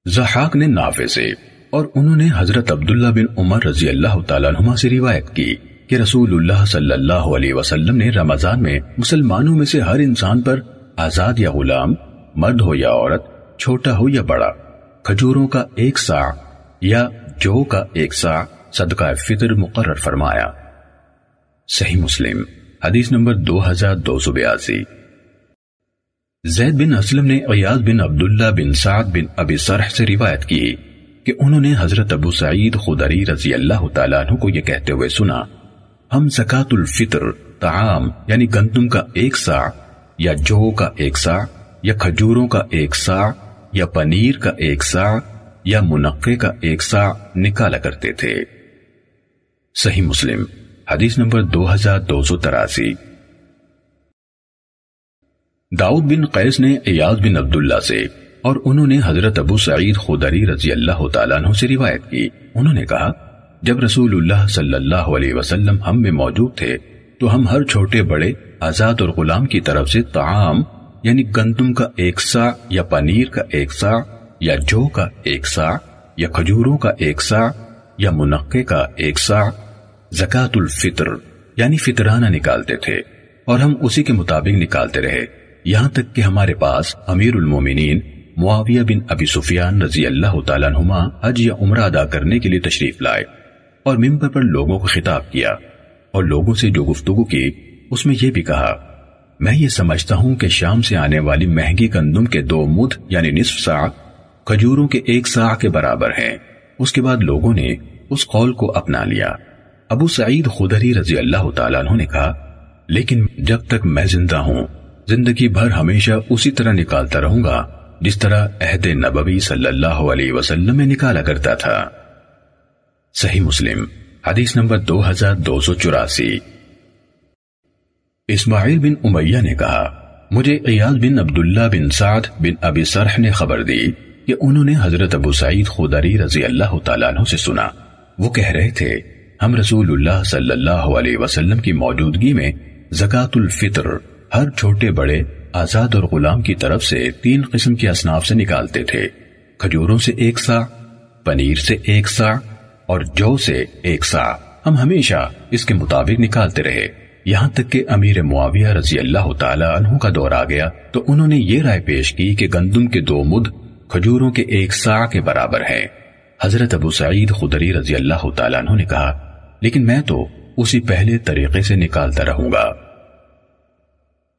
زحاق نے نافع سے اور انہوں نے حضرت عبداللہ بن عمر رضی اللہ تعالیٰ عنہ سے روایت کی۔ کہ رسول اللہ صلی اللہ علیہ وسلم نے رمضان میں مسلمانوں میں سے ہر انسان پر آزاد یا غلام، مرد ہو یا عورت، چھوٹا ہو یا بڑا، کھجوروں کا ایک سا یا جو کا ایک سا صدقہ فطر مقرر فرمایا۔ صحیح مسلم، حدیث نمبر دو ہزار دو سو بیاسی۔ زید بن اسلم نے عیاض بن عبداللہ بن سعد بن ابی سرح سے روایت کی کہ انہوں نے حضرت ابو سعید خدری رضی اللہ تعالیٰ عنہ کو یہ کہتے ہوئے سنا ہم زکات الفطر تعام یعنی گندم کا ایک سا یا جو کا ایک سا یا کھجوروں کا ایک سا یا پنیر کا ایک سا یا منقع کا ایک سا نکالا کرتے تھے۔ صحیح مسلم، حدیث نمبر دو ہزار دو سو تراسی۔ داؤد بن قیس نے ایاز بن عبداللہ سے اور انہوں نے حضرت ابو سعید خدری رضی اللہ تعالیٰ عنہ سے روایت کی۔ انہوں نے کہا جب رسول اللہ صلی اللہ علیہ وسلم ہم میں موجود تھے، تو ہم ہر چھوٹے بڑے، آزاد اور غلام کی طرف سے تعام یعنی گندم کا ایک سا یا پنیر کا ایک سا یا جو کا ایک سا یا کھجوروں کا ایک سا یا منقع کا ایک سا زکات الفطر یعنی فطرانہ نکالتے تھے۔ اور ہم اسی کے مطابق نکالتے رہے۔ یہاں تک کہ ہمارے پاس امیر المومنین معاویہ بن ابی سفیان رضی اللہ تعالیٰ نما حج یا عمرہ ادا کرنے کے لیے تشریف لائے۔ اور ممبر پر لوگوں کو خطاب کیا اور لوگوں سے جو گفتگو کی، اس میں یہ بھی کہا، میں یہ سمجھتا ہوں کہ شام سے آنے والی مہنگی گندم کے دو مد یعنی نصف سا کھجوروں کے ایک سا کے برابر ہیں۔ اس کے بعد لوگوں نے اس قول کو اپنا لیا۔ ابو سعید خدری رضی اللہ تعالیٰ عنہ نے کہا، لیکن جب تک میں زندہ ہوں، زندگی بھر ہمیشہ اسی طرح نکالتا رہوں گا، جس طرح عہد نبوی صلی اللہ علیہ وسلم میں نکالا کرتا تھا۔ صحیح مسلم، حدیث نمبر دو ہزار دو سو چوراسی۔ اسماعیل بن امیہ نے کہا، مجھے ایاز بن عبداللہ بن سعد بن ابی سرح نے خبر دی کہ انہوں نے حضرت ابو سعید خودری رضی اللہ تعالیٰ عنہ سے سنا۔ وہ کہہ رہے تھے، ہم رسول اللہ صلی اللہ علیہ وسلم کی موجودگی میں زکاة الفطر، ہر چھوٹے بڑے، آزاد اور غلام کی طرف سے تین قسم کی اصناف سے نکالتے تھے۔ کھجوروں سے ایک سا پنیر سے ایک سا اور جو سے ایک سا ہم ہمیشہ اس کے مطابق نکالتے رہے۔ یہاں تک کہ امیر معاویہ رضی اللہ تعالی عنہ کا دور آ گیا تو انہوں نے یہ رائے پیش کی کہ گندم کے دو مد کھجوروں کے ایک سا کے برابر ہے حضرت ابو سعید خدری رضی اللہ تعالیٰ عنہ نے کہا، لیکن میں تو اسی پہلے طریقے سے نکالتا رہوں گا۔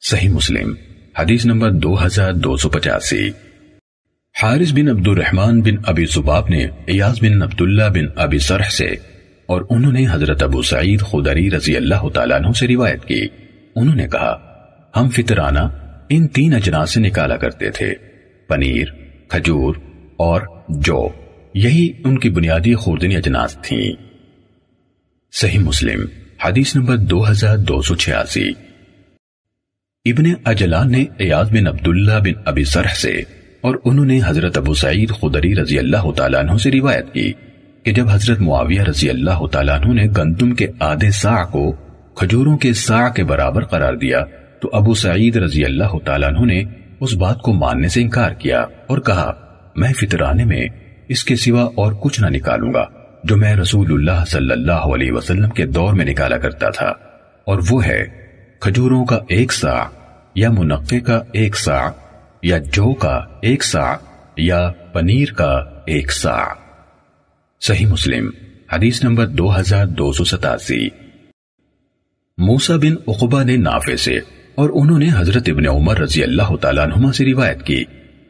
صحیح مسلم، حدیث نمبر دو ہزار دو سو پچاسی۔ حارث بن عبد الرحمن بن ابی زباب نے ایاز بن عبداللہ بن ابی سرح سے اور انہوں نے حضرت ابو سعید خدری رضی اللہ تعالیٰ عنہ سے روایت کی۔ انہوں نے کہا، ہم فطرانہ ان تین اجناس سے نکالا کرتے تھے، پنیر، کھجور اور جو، یہی ان کی بنیادی خوردنی اجناس تھیں۔ صحیح مسلم، حدیث نمبر دو ہزار دو سو چھیاسی۔ ابن اجلان نے ایاز بن عبداللہ بن ابی سرح سے اور انہوں نے حضرت ابو سعید خدری رضی اللہ تعالیٰ عنہ سے روایت کی کہ جب حضرت معاویہ رضی اللہ تعالیٰ عنہ نے گندم کے آدھے سا کو کھجوروں کے سا کے برابر قرار دیا، تو ابو سعید رضی اللہ تعالیٰ عنہ نے اس بات کو ماننے سے انکار کیا اور کہا، میں فطرانے میں اس کے سوا اور کچھ نہ نکالوں گا، جو میں رسول اللہ صلی اللہ علیہ وسلم کے دور میں نکالا کرتا تھا۔ اور وہ ہے، کھجوروں کا ایک سا یا منقع کا ایک سا یا جو کا ایک سا یا پنیر کا ایک سا صحیح مسلم، حدیث نمبر دو ہزار دو سو ستاسی۔ موسا بن اقبا نے نافع سے اور انہوں نے حضرت ابن عمر رضی اللہ تعالیٰ عنہما سے روایت کی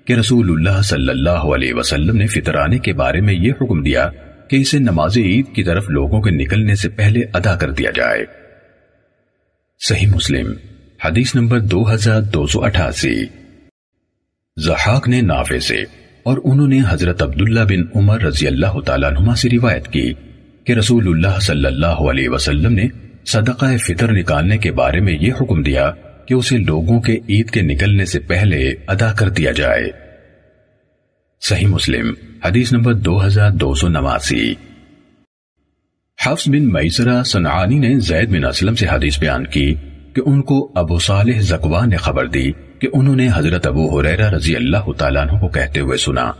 کہ رسول اللہ صلی اللہ علیہ وسلم نے فطرانے کے بارے میں یہ حکم دیا کہ اسے نماز عید کی طرف لوگوں کے نکلنے سے پہلے ادا کر دیا جائے۔ صحیح مسلم، حدیث نمبر دو ہزار دو سو اٹھاسی۔ زحاق نے نافع سے اور انہوں نے حضرت عبداللہ بن عمر رضی اللہ تعالیٰ عنہ سے روایت کی کہ رسول اللہ صلی اللہ علیہ وسلم نے صدقہ فطر نکالنے کے بارے میں یہ حکم دیا کہ اسے لوگوں کے عید کے نکلنے سے پہلے ادا کر دیا جائے۔ صحیح مسلم، حدیث نمبر دو ہزار دو سو نواسی۔ حفظ بن میسرہ سنعانی نے زید بن اسلم سے حدیث بیان کی کہ ان کو ابو صالح زکوان نے خبر دی کہ انہوں نے حضرت ابو حریرہ رضی اللہ تعالیٰ عنہ کو کہتے ہوئے سنا۔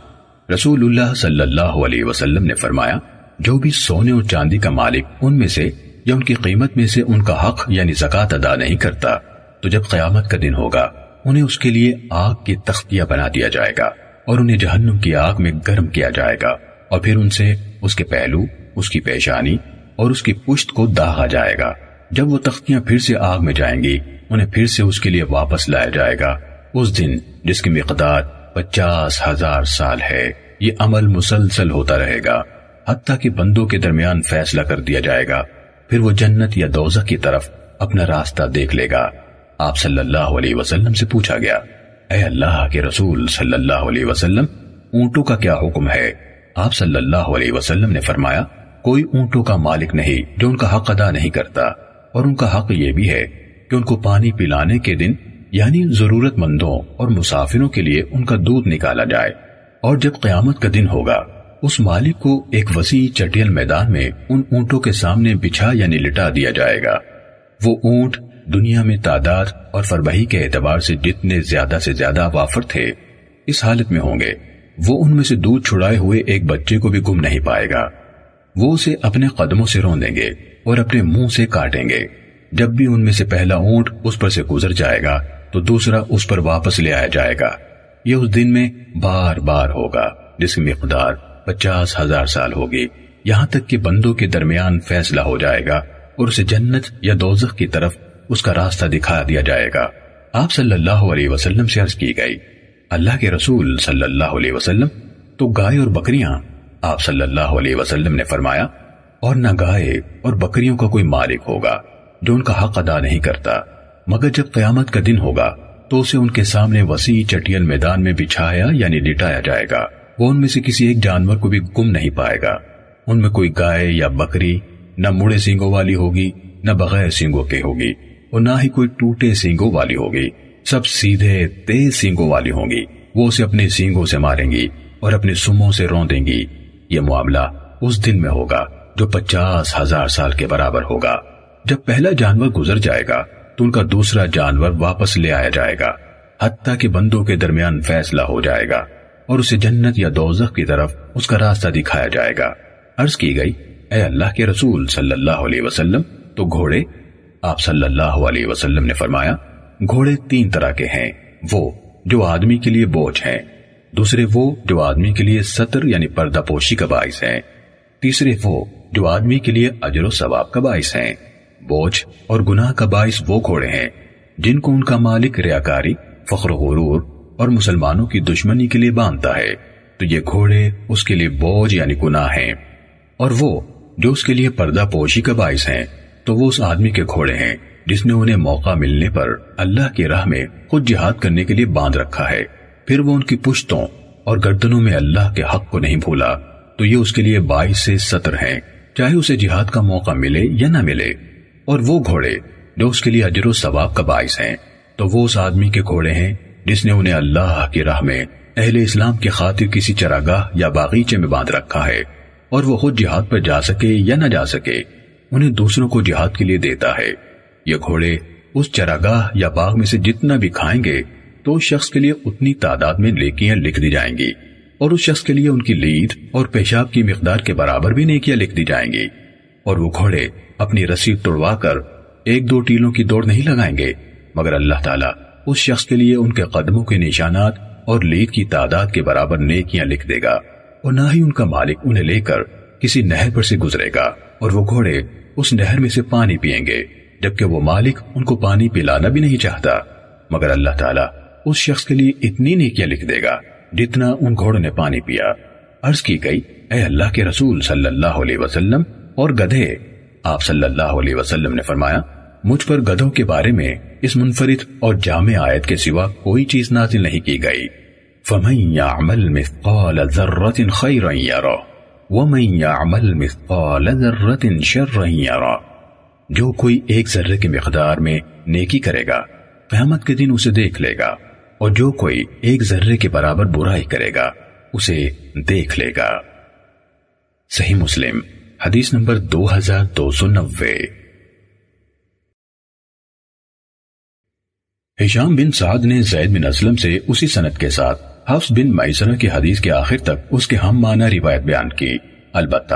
رسول اللہ صلی اللہ علیہ وسلم نے فرمایا، جو بھی سونے اور چاندی کا مالک ان میں سے یا ان کی قیمت میں سے ان کا حق یعنی زکاة ادا نہیں کرتا، تو جب قیامت کا دن ہوگا، انہیں اس کے لیے آگ کی تختیہ بنا دیا جائے گا اور انہیں جہنم کی آگ میں گرم کیا جائے گا اور پھر ان سے اس کے پہلو، اس کی پیشانی اور اس کی پشت کو داغا جائے گا۔ جب وہ تختیاں پھر سے آگ میں جائیں گی انہیں پھر سے اس کے لیے واپس لایا جائے گا۔ اس دن جس کی مقدار پچاس ہزار سال ہے، یہ عمل مسلسل ہوتا رہے گا۔ حتیٰ کہ بندوں کے درمیان فیصلہ کر دیا جائے گا۔ پھر وہ جنت یا دوزہ کی طرف اپنا راستہ دیکھ لے گا۔ آپ صلی اللہ علیہ وسلم سے پوچھا گیا، اے اللہ کے رسول صلی اللہ علیہ وسلم، اونٹوں کا کیا حکم ہے؟ آپ صلی اللہ علیہ وسلم نے فرمایا، کوئی اونٹوں کا مالک نہیں جو ان کا حق ادا نہیں کرتا، اور ان کا حق یہ بھی ہے کہ ان کو پانی پلانے کے دن یعنی ضرورت مندوں اور مسافروں کے لیے ان کا دودھ نکالا جائے۔ اور جب قیامت کا دن ہوگا، اس مالک کو ایک وسیع چٹیل میدان میں ان اونٹوں کے سامنے بچھا یعنی لٹا دیا جائے گا۔ وہ اونٹ دنیا میں تعداد اور فربہی کے اعتبار سے جتنے زیادہ سے زیادہ وافر تھے، اس حالت میں ہوں گے۔ وہ ان میں سے دودھ چھڑائے ہوئے ایک بچے کو بھی گم نہیں پائے گا۔ وہ اسے اپنے قدموں سے رون دیں گے اور اپنے منہ سے کاٹیں گے۔ جب بھی ان میں سے پہلا اونٹ اس پر سے گزر جائے گا، تو دوسرا اس پر واپس لے آیا جائے گا۔ یہ اس دن میں بار بار ہوگا، جس کی مقدار پچاس ہزار سال ہوگی۔ یہاں تک کہ بندوں کے درمیان فیصلہ ہو جائے گا اور اسے جنت یا دوزخ کی طرف اس کا راستہ دکھا دیا جائے گا۔ آپ صلی اللہ علیہ وسلم سے عرض کی گئی، اللہ کے رسول صلی اللہ علیہ وسلم، تو گائے اور بکریاں، آپ صلی اللہ علیہ وسلم نے فرمایا، اور نہ گائے اور بکریوں کا کوئی مالک ہوگا۔ جو ان کا حق ادا نہیں کرتا۔ مگر جب قیامت کا دن ہوگا، تو اسے ان کے سامنے وسیع چٹیل میدان میں بچھایا یعنی لٹایا جائے گا۔ وہ ان میں سے کسی ایک جانور کو بھی گم نہیں پائے گا۔ ان میں کوئی گائے یا بکری، نہ مڑے سینگوں والی ہوگی، نہ بغیر سینگوں کے ہوگی، اور نہ ہی کوئی ٹوٹے سینگوں والی ہوگی۔ سب سیدھے تیز سینگوں والی ہوں گی۔ وہ اسے اپنے سینگوں سے ماریں گی اور اپنے سموں سے رون دیں گی۔ یہ معاملہ اس دن میں ہوگا جو پچاس ہزار سال کے برابر ہوگا۔ جب پہلا جانور گزر جائے گا تو ان کا دوسرا جانور واپس لے آیا جائے گا، حتیٰ کہ بندوں کے درمیان فیصلہ ہو جائے گا اور اسے جنت یا دوزخ کی طرف اس کا راستہ دکھایا جائے گا۔ عرض کی گئی، اے اللہ کے رسول صلی اللہ علیہ وسلم، تو گھوڑے، آپ صلی اللہ علیہ وسلم نے فرمایا، گھوڑے تین طرح کے ہیں، وہ جو آدمی کے لیے بوجھ ہیں، دوسرے وہ جو آدمی کے لیے سطر یعنی پردہ پوشی کا باعث ہیں، تیسرے وہ جو آدمی کے لیے اجر و ثواب کا باعث ہیں۔ بوجھ اور گناہ کا باعث وہ گھوڑے ہیں جن کو ان کا مالک ریاکاری، فخر و غرور اور مسلمانوں کی دشمنی کے لیے باندھتا ہے۔ تو یہ گھوڑے اس کے لیے بوجھ یعنی گناہ ہیں۔ اور وہ جو اس کے لیے پردہ پوشی کا باعث ہیں، تو وہ اس آدمی کے گھوڑے ہیں جس نے انہیں موقع ملنے پر اللہ کی راہ میں خود جہاد کرنے کے لیے باندھ رکھا ہے۔ پھر وہ ان کی پشتوں اور گردنوں میں اللہ کے حق کو نہیں بھولا۔ تو یہ اس کے لیے باعث سے سطر ہیں، چاہے اسے جہاد کا موقع ملے یا نہ ملے۔ اور وہ گھوڑے جو اس کے لیے اجر و ثواب کا باعث ہیں۔ تو وہ اس آدمی کے گھوڑے ہیں جس نے انہیں اللہ کی راہ میں اہل اسلام کی خاطر کسی چراگاہ یا باغیچے میں باندھ رکھا ہے اور وہ خود جہاد پر جا سکے یا نہ جا سکے، انہیں دوسروں کو جہاد کے لیے دیتا ہے۔ یہ گھوڑے اس چراگاہ یا باغ میں سے جتنا بھی کھائیں گے، تو اس شخص کے لیے اتنی تعداد میں لیکیاں لکھ دی جائیں گی۔ اور اس شخص کے لیے ان کی لید اور پیشاب کی مقدار کے برابر بھی نیکیاں لکھ دی جائیں گی۔ اور وہ گھوڑے اپنی رسید توڑوا کر ایک دو ٹیلوں کی دوڑ نہیں لگائیں گے۔ مگر اللہ تعالیٰ اس شخص کے لیے ان کے قدموں کے نشانات اور لید کی تعداد کے برابر نیکیاں لکھ دے گا۔ اور نہ ہی ان کا مالک انہیں لے کر کسی نہر پر سے گزرے گا اور وہ گھوڑے اس نہر میں سے پانی پیئیں گے، جبکہ وہ مالک ان کو پانی پلانا بھی نہیں چاہتا۔ مگر اللہ تعالیٰ اس شخص کے لیے اتنی نیکیاں لکھ دے گا جتنا ان گھوڑوں نے پانی پیا۔ عرض کی گئی، اے اللہ کے رسول صلی اللہ علیہ وسلم اور گدھے۔ آپ صلی اللہ علیہ وسلم نے فرمایا، مجھ پر گدھوں کے بارے میں اس منفرد اور جامع آیت کے سوا کوئی چیز نازل نہیں کی گئی۔ فَمَن يَعْمَلْ مِثْقَالَ ذَرَّةٍ خَيْرًا يَرَى، وَمَن يَعْمَلْ مِثْقَالَ ذَرَّةٍ شَرًّا يَرَى، جو کوئی ایک ذرے کی مقدار میں نیکی کرے گا، قیامت کے دن اسے دیکھ لے گا، اور جو کوئی ایک ذرے کے برابر برائی کرے گا، اسے دیکھ لے گا۔ صحیح مسلم۔ حدیث نمبر دو ہزار دو سو نوے۔ ہشام بن سعد نے زید بن اسلم سے اسی سنت کے ساتھ حفظ بن میسرہ کی حدیث کے آخر تک اس کے ہم معنی روایت بیان کی۔ البتہ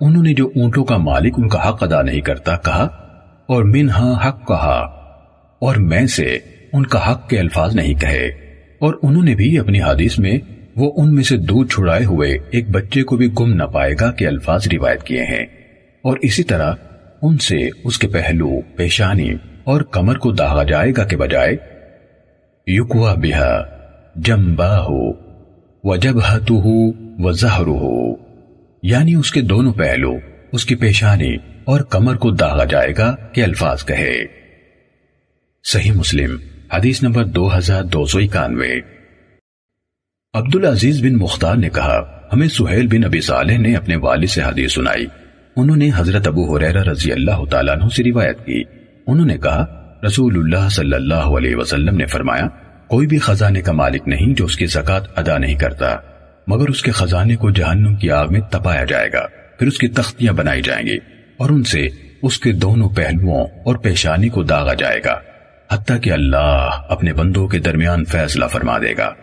انہوں نے جو اونٹوں کا مالک ان کا حق ادا نہیں کرتا کہا اور منہا حق کہا اور میں سے ان کا حق کے الفاظ نہیں کہے اور انہوں نے بھی اپنی حدیث میں وہ ان میں سے دودھ چھڑائے ہوئے ایک بچے کو بھی گم نہ پائے گا کہ الفاظ روایت کیے ہیں۔ اور اسی طرح ان سے اس کے پہلو، پیشانی اور کمر کو داغا جائے گا کے بجائے یکوا بہا جمبا ہو و جب ہو زہر ہو یعنی اس کے دونوں پہلو، اس کی پیشانی اور کمر کو داغا جائے گا کہ الفاظ کہے۔ صحیح مسلم، حدیث نمبر دو ہزار دو سو اکانوے۔ عبدالعزیز بن مختار نے کہا، ہمیں سہیل بن ابی صالح نے اپنے والد سے حدیث سنائی۔ انہوں نے حضرت ابو حریرہ رضی اللہ تعالیٰ عنہ سے روایت کی۔ انہوں نے کہا، رسول اللہ صلی اللہ علیہ وسلم نے فرمایا، کوئی بھی خزانے کا مالک نہیں جو اس کی زکاة ادا نہیں کرتا، مگر اس کے خزانے کو جہنم کی آگ میں تپایا جائے گا، پھر اس کی تختیاں بنائی جائیں گی اور ان سے اس کے دونوں پہلوؤں اور پیشانی کو داغا جائے گا، حتیٰ کہ اللہ اپنے بندوں کے درمیان فیصلہ فرما دے گا۔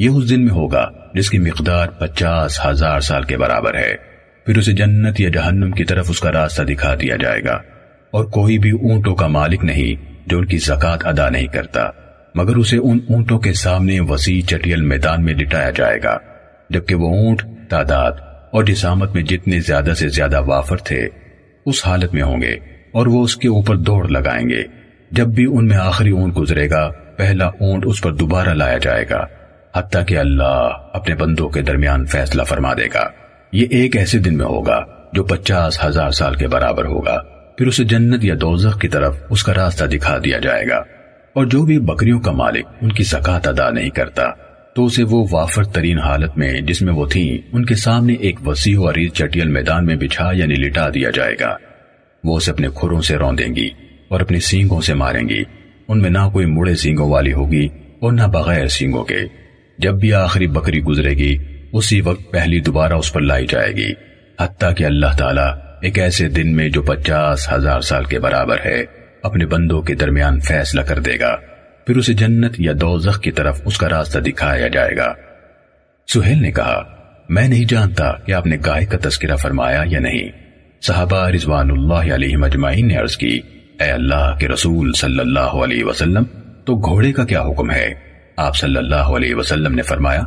یہ اس دن میں ہوگا جس کی مقدار پچاس ہزار سال کے برابر ہے۔ پھر اسے جنت یا جہنم کی طرف اس کا راستہ دکھا دیا جائے گا۔ اور کوئی بھی اونٹوں کا مالک نہیں جو ان کی زکاة ادا نہیں کرتا، مگر اسے ان اونٹوں کے سامنے وسیع چٹیل میدان میں لٹایا جائے گا، جبکہ وہ اونٹ، تعداد اور جسامت میں جتنے زیادہ سے زیادہ وافر تھے، اس حالت میں ہوں گے اور وہ اس کے اوپر دوڑ لگائیں گے۔ جب بھی ان میں آخری اونٹ گزرے گا، پہلا اونٹ اس پر دوبارہ لایا جائے گا۔ حتیٰ کہ اللہ اپنے بندوں کے درمیان فیصلہ فرما دے گا۔ یہ ایک ایسے دن میں ہوگا جو پچاس ہزار سال کے برابر ہوگا۔ پھر اسے جنت یا دوزخ کی طرف اس کا راستہ دکھا دیا جائے گا۔ اور جو بھی بکریوں کا مالک ان کی زکاة ادا نہیں کرتا، تو اسے وہ وافر ترین حالت میں جس میں وہ تھیں، ان کے سامنے ایک وسیع اور عریض چٹیل میدان میں بچھا یعنی لٹا دیا جائے گا۔ وہ اسے اپنے کھروں سے روندیں گی اور اپنی سینگوں سے ماریں گی۔ ان میں نہ کوئی مڑے سینگوں والی ہوگی اور نہ بغیر سینگوں کے۔ جب بھی آخری بکری گزرے گی، اسی وقت پہلی دوبارہ اس پر لائی جائے گی، حتیٰ کہ اللہ تعالیٰ ایک ایسے دن میں جو پچاس ہزار سال کے برابر ہے، اپنے بندوں کے درمیان فیصلہ کر دے گا۔ پھر اسے جنت یا دوزخ کی طرف اس کا راستہ دکھایا جائے گا۔ سہیل نے کہا، میں نہیں جانتا کہ آپ نے گائے کا تذکرہ فرمایا یا نہیں۔ صحابہ رضوان اللہ علیہ مجمعین نے عرض کی، اے اللہ کے رسول صلی اللہ علیہ وسلم، تو گھوڑے کا کیا حکم ہے؟ آپ صلی اللہ علیہ وسلم نے فرمایا،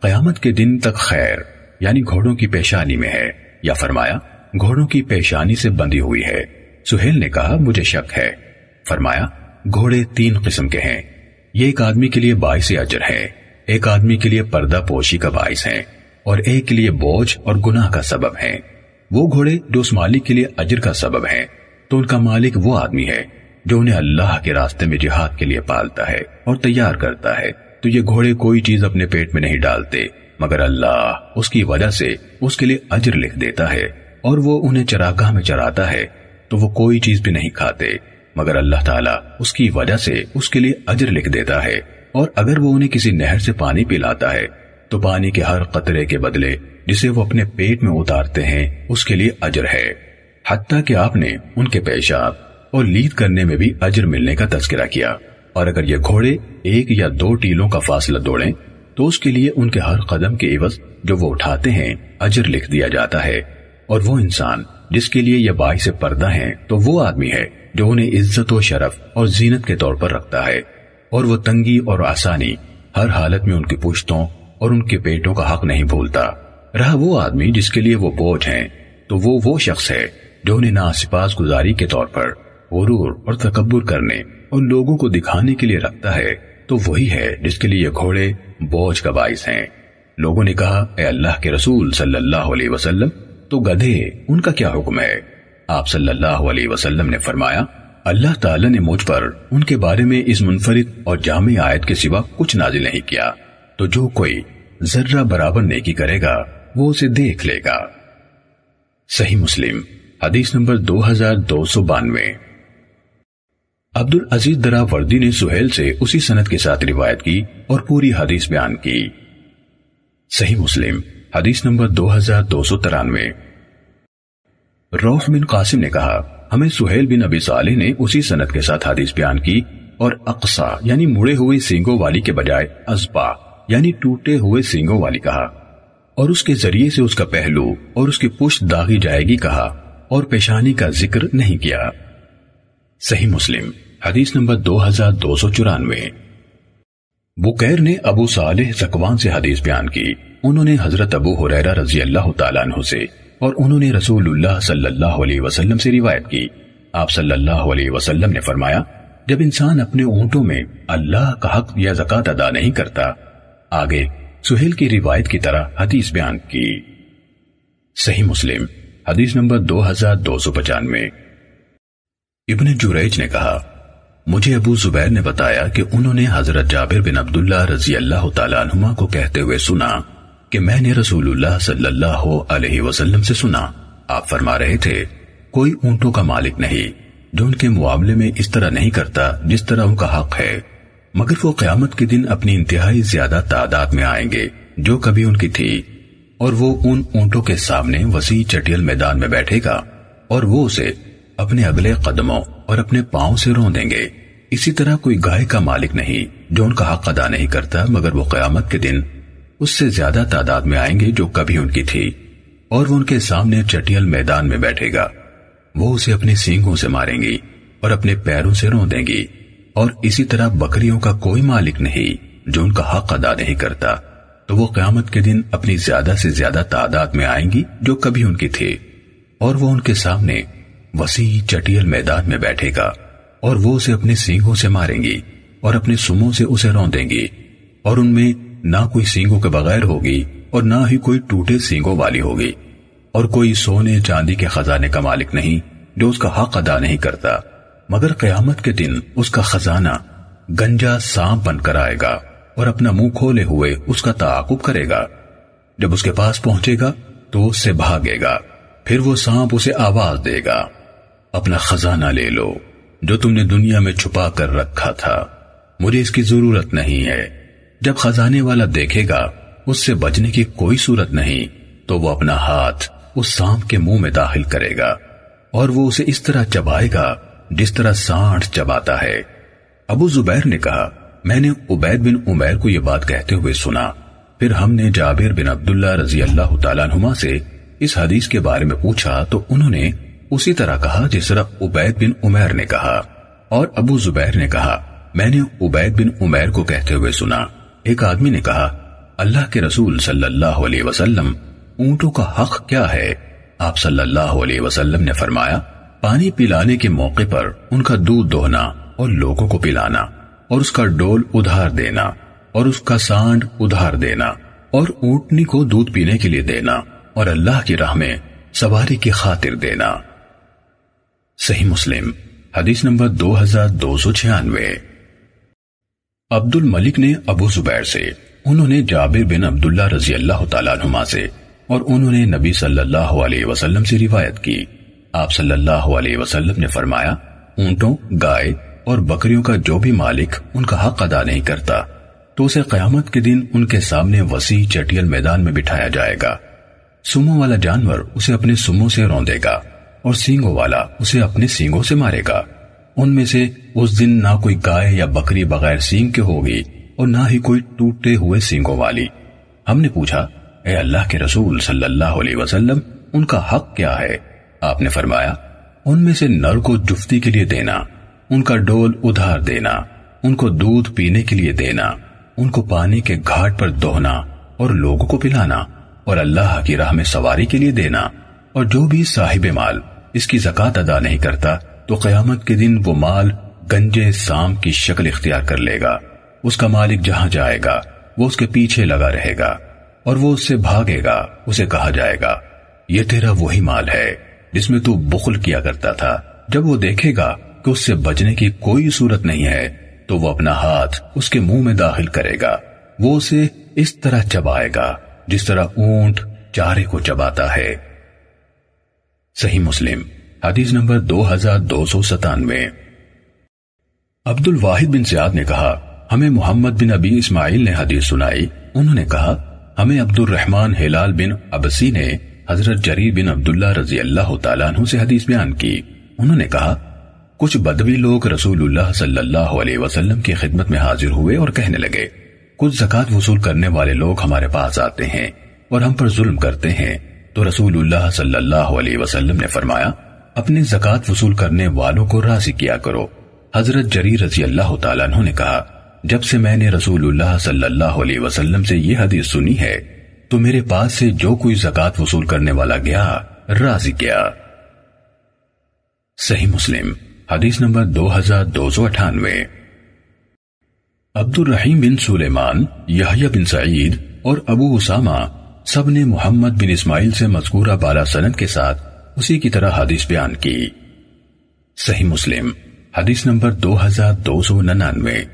قیامت کے دن تک خیر یعنی گھوڑوں کی پیشانی میں ہے۔ یا فرمایا، گھوڑوں کی پیشانی سے بندی ہوئی ہے۔ سہیل نے کہا، مجھے شک ہے۔ فرمایا، گھوڑے تین قسم کے ہیں۔ یہ ایک آدمی کے لیے باعث اجر ہے، ایک آدمی کے لیے پردہ پوشی کا باعث ہے، اور ایک کے لیے بوجھ اور گناہ کا سبب ہے وہ گھوڑے جو اس مالک کے لیے اجر کا سبب ہیں، تو ان کا مالک وہ آدمی ہے۔ جو انہیں اللہ کے راستے میں جہاد کے لیے پالتا ہے اور تیار کرتا ہے، تو یہ گھوڑے کوئی چیز اپنے پیٹ میں نہیں ڈالتے، مگر اللہ اس کی وجہ سے اس کے لیے اجر لکھ دیتا ہے اور وہ انہیں چراگاہ میں چراتا ہے، تو وہ کوئی چیز بھی نہیں کھاتے، مگر اللہ تعالیٰ اس کی وجہ سے اس کے لیے اجر لکھ دیتا ہے۔ اور اگر وہ انہیں کسی نہر سے پانی پلاتا ہے، تو پانی کے ہر قطرے کے بدلے جسے وہ اپنے پیٹ میں اتارتے ہیں، اس کے لیے اجر ہے۔ حتیٰ کہ آپ نے ان کے پیشاب اور لید کرنے میں بھی اجر ملنے کا تذکرہ کیا۔ اور اگر یہ گھوڑے ایک یا دو ٹیلوں کا فاصلہ دوڑیں، تو اس کے لیے ان کے ہر قدم کے عوض جو وہ اٹھاتے ہیں، اجر لکھ دیا جاتا ہے۔ اور وہ انسان جس کے لیے یہ باعث پردہ ہیں، تو وہ آدمی ہے جو انہیں عزت و شرف اور زینت کے طور پر رکھتا ہے۔ اور وہ تنگی اور آسانی ہر حالت میں ان کی پشتوں اور ان کے پیٹوں کا حق نہیں بھولتا۔ رہا وہ آدمی جس کے لیے وہ بوجھ ہیں، تو وہ وہ شخص ہے جو انہیں ناسپاس گزاری کے طور پر غرور اور تکبر کرنے اور لوگوں کو دکھانے کے لیے رکھتا ہے، تو وہی ہے جس کے لیے گھوڑے بوجھ کا باعث ہیں۔ لوگوں نے کہا، اے اللہ کے رسول صلی اللہ علیہ وسلم، تو گدھے، ان کا کیا حکم ہے؟ آپ صلی اللہ علیہ وسلم نے فرمایا، اللہ تعالی نے مجھ پر ان کے بارے میں اس منفرد اور جامع آیت کے سوا کچھ نازل نہیں کیا۔ تو جو کوئی ذرہ برابر نیکی کرے گا، وہ اسے دیکھ لے گا۔ صحیح مسلم، حدیث نمبر دو ہزار دو سو بانوے۔ عبد العزیز درا وردی نے سہیل سے اسی سنت کے ساتھ روایت کی اور پوری حدیث بیان کی۔ صحیح مسلم، حدیث نمبر دو ہزار دو سو ترانوے۔ روف بن قاسم نے کہا، ہمیں سہیل بن ابی صالح نے اسی سنت کے ساتھ حدیث بیان کی اور اقصا یعنی مڑے ہوئے سینگوں والی کے بجائے ازبا یعنی ٹوٹے ہوئے سینگوں والی کہا۔ اور اس کے ذریعے سے اس کا پہلو اور اس کی پشت داغی جائے گی کہا اور پیشانی کا ذکر نہیں کیا۔ صحیح مسلم حدیث نمبر دو ہزار دو سو چورانوے۔ بکیر نے ابو صالح زکوان سے حدیث بیان کی۔ انہوں نے حضرت ابو حریرہ رضی اللہ تعالیٰ عنہ سے اور انہوں نے رسول اللہ صلی اللہ علیہ وسلم سے روایت کی۔ آپ صلی اللہ علیہ وسلم نے فرمایا، جب انسان اپنے اونٹوں میں اللہ کا حق یا زکات ادا نہیں کرتا، آگے سہیل کی روایت کی طرح حدیث بیان کی۔ صحیح مسلم، حدیث نمبر دو ہزار دو سو پچانوے۔ ابن جریج نے کہا مجھے ابو زبیر نے بتایا کہ انہوں نے حضرت جابر بن عبداللہ رضی اللہ تعالیٰ عنہما کو کہتے ہوئے سنا کہ میں نے رسول اللہ صلی اللہ علیہ وسلم سے سنا۔ آپ فرما رہے تھے، کوئی اونٹوں کا مالک نہیں، جو ان کے معاملے میں اس طرح نہیں کرتا جس طرح ان کا حق ہے۔ مگر وہ قیامت کے دن اپنی انتہائی زیادہ تعداد میں آئیں گے، جو کبھی ان کی تھی۔ اور وہ ان اونٹوں کے سامنے وسیع چٹیل میدان میں بیٹھے گا، اور وہ اسے اپنے اگلے قدموں اور اپنے پاؤں سے رو دیں گے۔ اسی طرح کوئی گائے کا مالک نہیں جو ان کا حق ادا نہیں کرتا، مگر وہ قیامت کے دن اس سے زیادہ تعداد میں آئیں گے جو کبھی ان کی تھی، اور وہ ان کے سامنے چٹیل میدان میں بیٹھے گا۔ وہ اسے اپنے سینگوں سے ماریں گی اور اپنے پیروں سے رو دیں گی۔ اور اسی طرح بکریوں کا کوئی مالک نہیں جو ان کا حق ادا نہیں کرتا۔ تو وہ قیامت کے دن اپنی زیادہ سے زیادہ تعداد میں آئیں گی جو کبھی ان کی تھی، اور وہ ان کے سامنے وسیع چٹیل میدان میں بیٹھے گا اور وہ اسے اپنے سینگوں سے ماریں گی اور اپنے سموں سے اسے رو دیں گی اور ان میں نہ کوئی سینگوں کے بغیر ہوگی اور نہ ہی کوئی ٹوٹے سینگوں والی ہوگی اور کوئی سونے چاندی کے خزانے کا مالک نہیں جو اس کا حق ادا نہیں کرتا۔ مگر قیامت کے دن اس کا خزانہ گنجا سانپ بن کر آئے گا اور اپنا منہ کھولے ہوئے اس کا تعاقب کرے گا۔ جب اس کے پاس پہنچے گا تو اس سے بھاگے گا، پھر وہ سانپ اسے آواز دے گا۔ اپنا خزانہ لے لو، جو تم نے دنیا میں چھپا کر رکھا تھا۔ مجھے اس کی ضرورت نہیں ہے۔ جب خزانے والا دیکھے گا، اس سے بچنے کی کوئی صورت نہیں، تو وہ اپنا ہاتھ اس سانپ کے منہ میں داخل کرے گا، اور وہ اسے اس طرح چبائے گا جس طرح سانٹ چباتا ہے۔ ابو زبیر نے کہا، میں نے عبید بن عمیر کو یہ بات کہتے ہوئے سنا۔ پھر ہم نے جابر بن عبداللہ رضی اللہ تعالیٰ نما سے اس حدیث کے بارے میں پوچھا، تو انہوں نے اسی طرح کہا جس طرح عبید بن عمیر نے کہا۔ اور ابو زبیر نے کہا، میں نے عبید بن عمیر کو کہتے ہوئے سنا۔ ایک آدمی نے کہا، اللہ کے رسول صلی اللہ علیہ وسلم، اونٹوں کا حق کیا ہے؟ آپ صلی اللہ علیہ وسلم نے فرمایا، پانی پلانے کے موقع پر ان کا دودھ دوہنا اور لوگوں کو پلانا، اور اس کا ڈول ادھار دینا، اور اس کا سانڈ ادھار دینا، اور اونٹنی کو دودھ پینے کے لیے دینا، اور اللہ کی راہ میں سواری کی خاطر دینا۔ صحیح مسلم، حدیث نمبر دو ہزار دو سو چھیانوے۔ عبد الملک نے ابو زبیر سے، انہوں نے جابر بن عبداللہ رضی اللہ تعالیٰ نما سے، اور انہوں نے نبی صلی اللہ علیہ وسلم سے روایت کی۔ آپ صلی اللہ علیہ وسلم نے فرمایا، اونٹوں، گائے اور بکریوں کا جو بھی مالک ان کا حق ادا نہیں کرتا، تو اسے قیامت کے دن ان کے سامنے وسیع چٹیل میدان میں بٹھایا جائے گا۔ سمو والا جانور اسے اپنے سموں سے روندے گا۔ اور سینگوں والا اسے اپنے سینگوں سے مارے گا۔ ان میں سے اس دن نہ کوئی گائے یا بکری بغیر سینگ کے ہوگی اور نہ ہی کوئی ٹوٹے ہوئے سینگوں والی۔ ہم نے پوچھا، اے اللہ کے رسول صلی اللہ علیہ وسلم، ان کا حق کیا ہے؟ آپ نے فرمایا، ان میں سے نر کو جفتی کے لیے دینا، ان کا ڈول ادھار دینا، ان کو دودھ پینے کے لیے دینا، ان کو پانی کے گھاٹ پر دوہنا اور لوگوں کو پلانا اور اللہ کی راہ میں سواری کے لیے دینا اور جو بھی صاحب مال اس کی زکات ادا نہیں کرتا تو قیامت کے دن وہ مال گنجے سام کی شکل اختیار کر لے گا۔ اس کا مالک جہاں جائے گا، وہ اس کے پیچھے لگا رہے گا اور وہ اس سے بھاگے گا، اسے کہا جائے گا، یہ تیرا وہی مال ہے جس میں تو بخل کیا کرتا تھا۔ جب وہ دیکھے گا کہ اس سے بچنے کی کوئی صورت نہیں ہے، تو وہ اپنا ہاتھ اس کے منہ میں داخل کرے گا۔ وہ اسے اس طرح چبائے گا جس طرح اونٹ چارے کو چباتا ہے۔ صحیح مسلم، حدیث نمبر دو ہزار دو سو ستانوے۔ عبد الواحد بن سیاد نے کہا، ہمیں محمد بن ابی اسماعیل نے حدیث سنائی۔ انہوں نے کہا، ہمیں عبد الرحمن ہلال بن ابسی نے حضرت جریر بن عبداللہ رضی اللہ تعالیٰ عنہ سے حدیث بیان کی۔ انہوں نے کہا، کچھ بدوی لوگ رسول اللہ صلی اللہ علیہ وسلم کی خدمت میں حاضر ہوئے اور کہنے لگے، کچھ زکات وصول کرنے والے لوگ ہمارے پاس آتے ہیں اور ہم پر ظلم کرتے ہیں۔ تو رسول اللہ صلی اللہ علیہ وسلم نے فرمایا، اپنے زکات وصول کرنے والوں کو راضی کیا کرو۔ حضرت جری رضی اللہ تعالیٰ عنہ نے کہا، جب سے میں نے رسول اللہ صلی اللہ علیہ وسلم سے یہ حدیث سنی ہے، تو میرے پاس سے جو کوئی زکات وصول کرنے والا گیا، راضی کیا۔ صحیح مسلم، حدیث نمبر دو ہزار دو سو اٹھانوے۔ عبد الرحیم بن سلیمان یحییٰ بن سعید اور ابو اسامہ سب نے محمد بن اسماعیل سے مذکورہ بالا سند کے ساتھ اسی کی طرح حدیث بیان کی۔ صحیح مسلم، حدیث نمبر دو ہزار دو سو ننانوے۔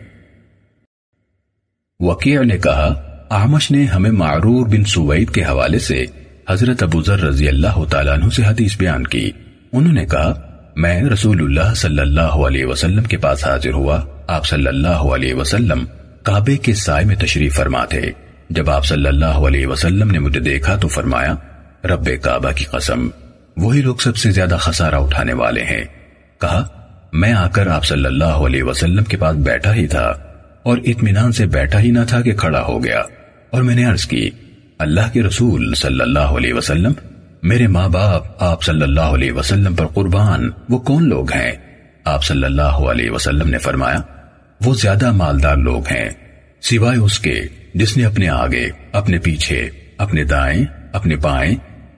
وکیع نے کہا آمش نے ہمیں معرور بن سوید کے حوالے سے حضرت ابو ذر رضی اللہ تعالیٰ عنہ سے حدیث بیان کی۔ انہوں نے کہا، میں رسول اللہ صلی اللہ علیہ وسلم کے پاس حاضر ہوا۔ آپ صلی اللہ علیہ وسلم کعبے کے سائے میں تشریف فرما تھے۔ جب آپ صلی اللہ علیہ وسلم نے مجھے دیکھا تو فرمایا، رب کعبہ کی قسم، وہی لوگ سب سے زیادہ خسارہ اٹھانے والے ہیں۔ کہا، میں آ کر آپ صلی اللہ علیہ وسلم کے پاس بیٹھا ہی تھا اور اطمینان سے بیٹھا ہی نہ تھا کہ کھڑا ہو گیا۔ اور میں نے عرض کی، اللہ کے رسول صلی اللہ علیہ وسلم، میرے ماں باپ، آپ صلی اللہ علیہ وسلم پر قربان، وہ کون لوگ ہیں؟ آپ صلی اللہ علیہ وسلم نے فرمایا، وہ زیادہ مالدار لوگ ہیں، سوائے اس کے۔ جس نے اپنے آگے، اپنے پیچھے، اپنے دائیں، اپنے بائیں،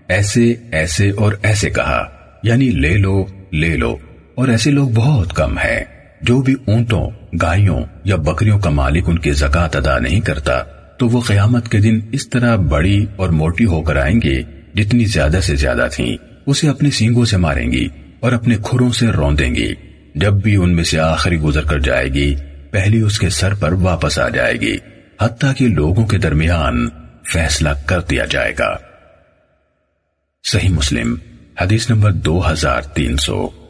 ایسے ایسے اور ایسے کہا۔ یعنی لے لو لے لو۔ اور ایسے لوگ بہت کم ہیں۔ جو بھی اونٹوں، گائیوں یا بکریوں کا مالک ان کی زکات ادا نہیں کرتا، تو وہ قیامت کے دن اس طرح بڑی اور موٹی ہو کر آئیں گے، جتنی زیادہ سے زیادہ تھیں۔ اسے اپنے سینگوں سے ماریں گی اور اپنے کھروں سے روندیں گی۔ جب بھی ان میں سے آخری گزر کر جائے گی، پہلی اس کے سر پر واپس آ جائے گی۔ حتیٰ کہ لوگوں کے درمیان فیصلہ کر دیا جائے گا۔ صحیح مسلم، حدیث نمبر دو ہزار تین سو۔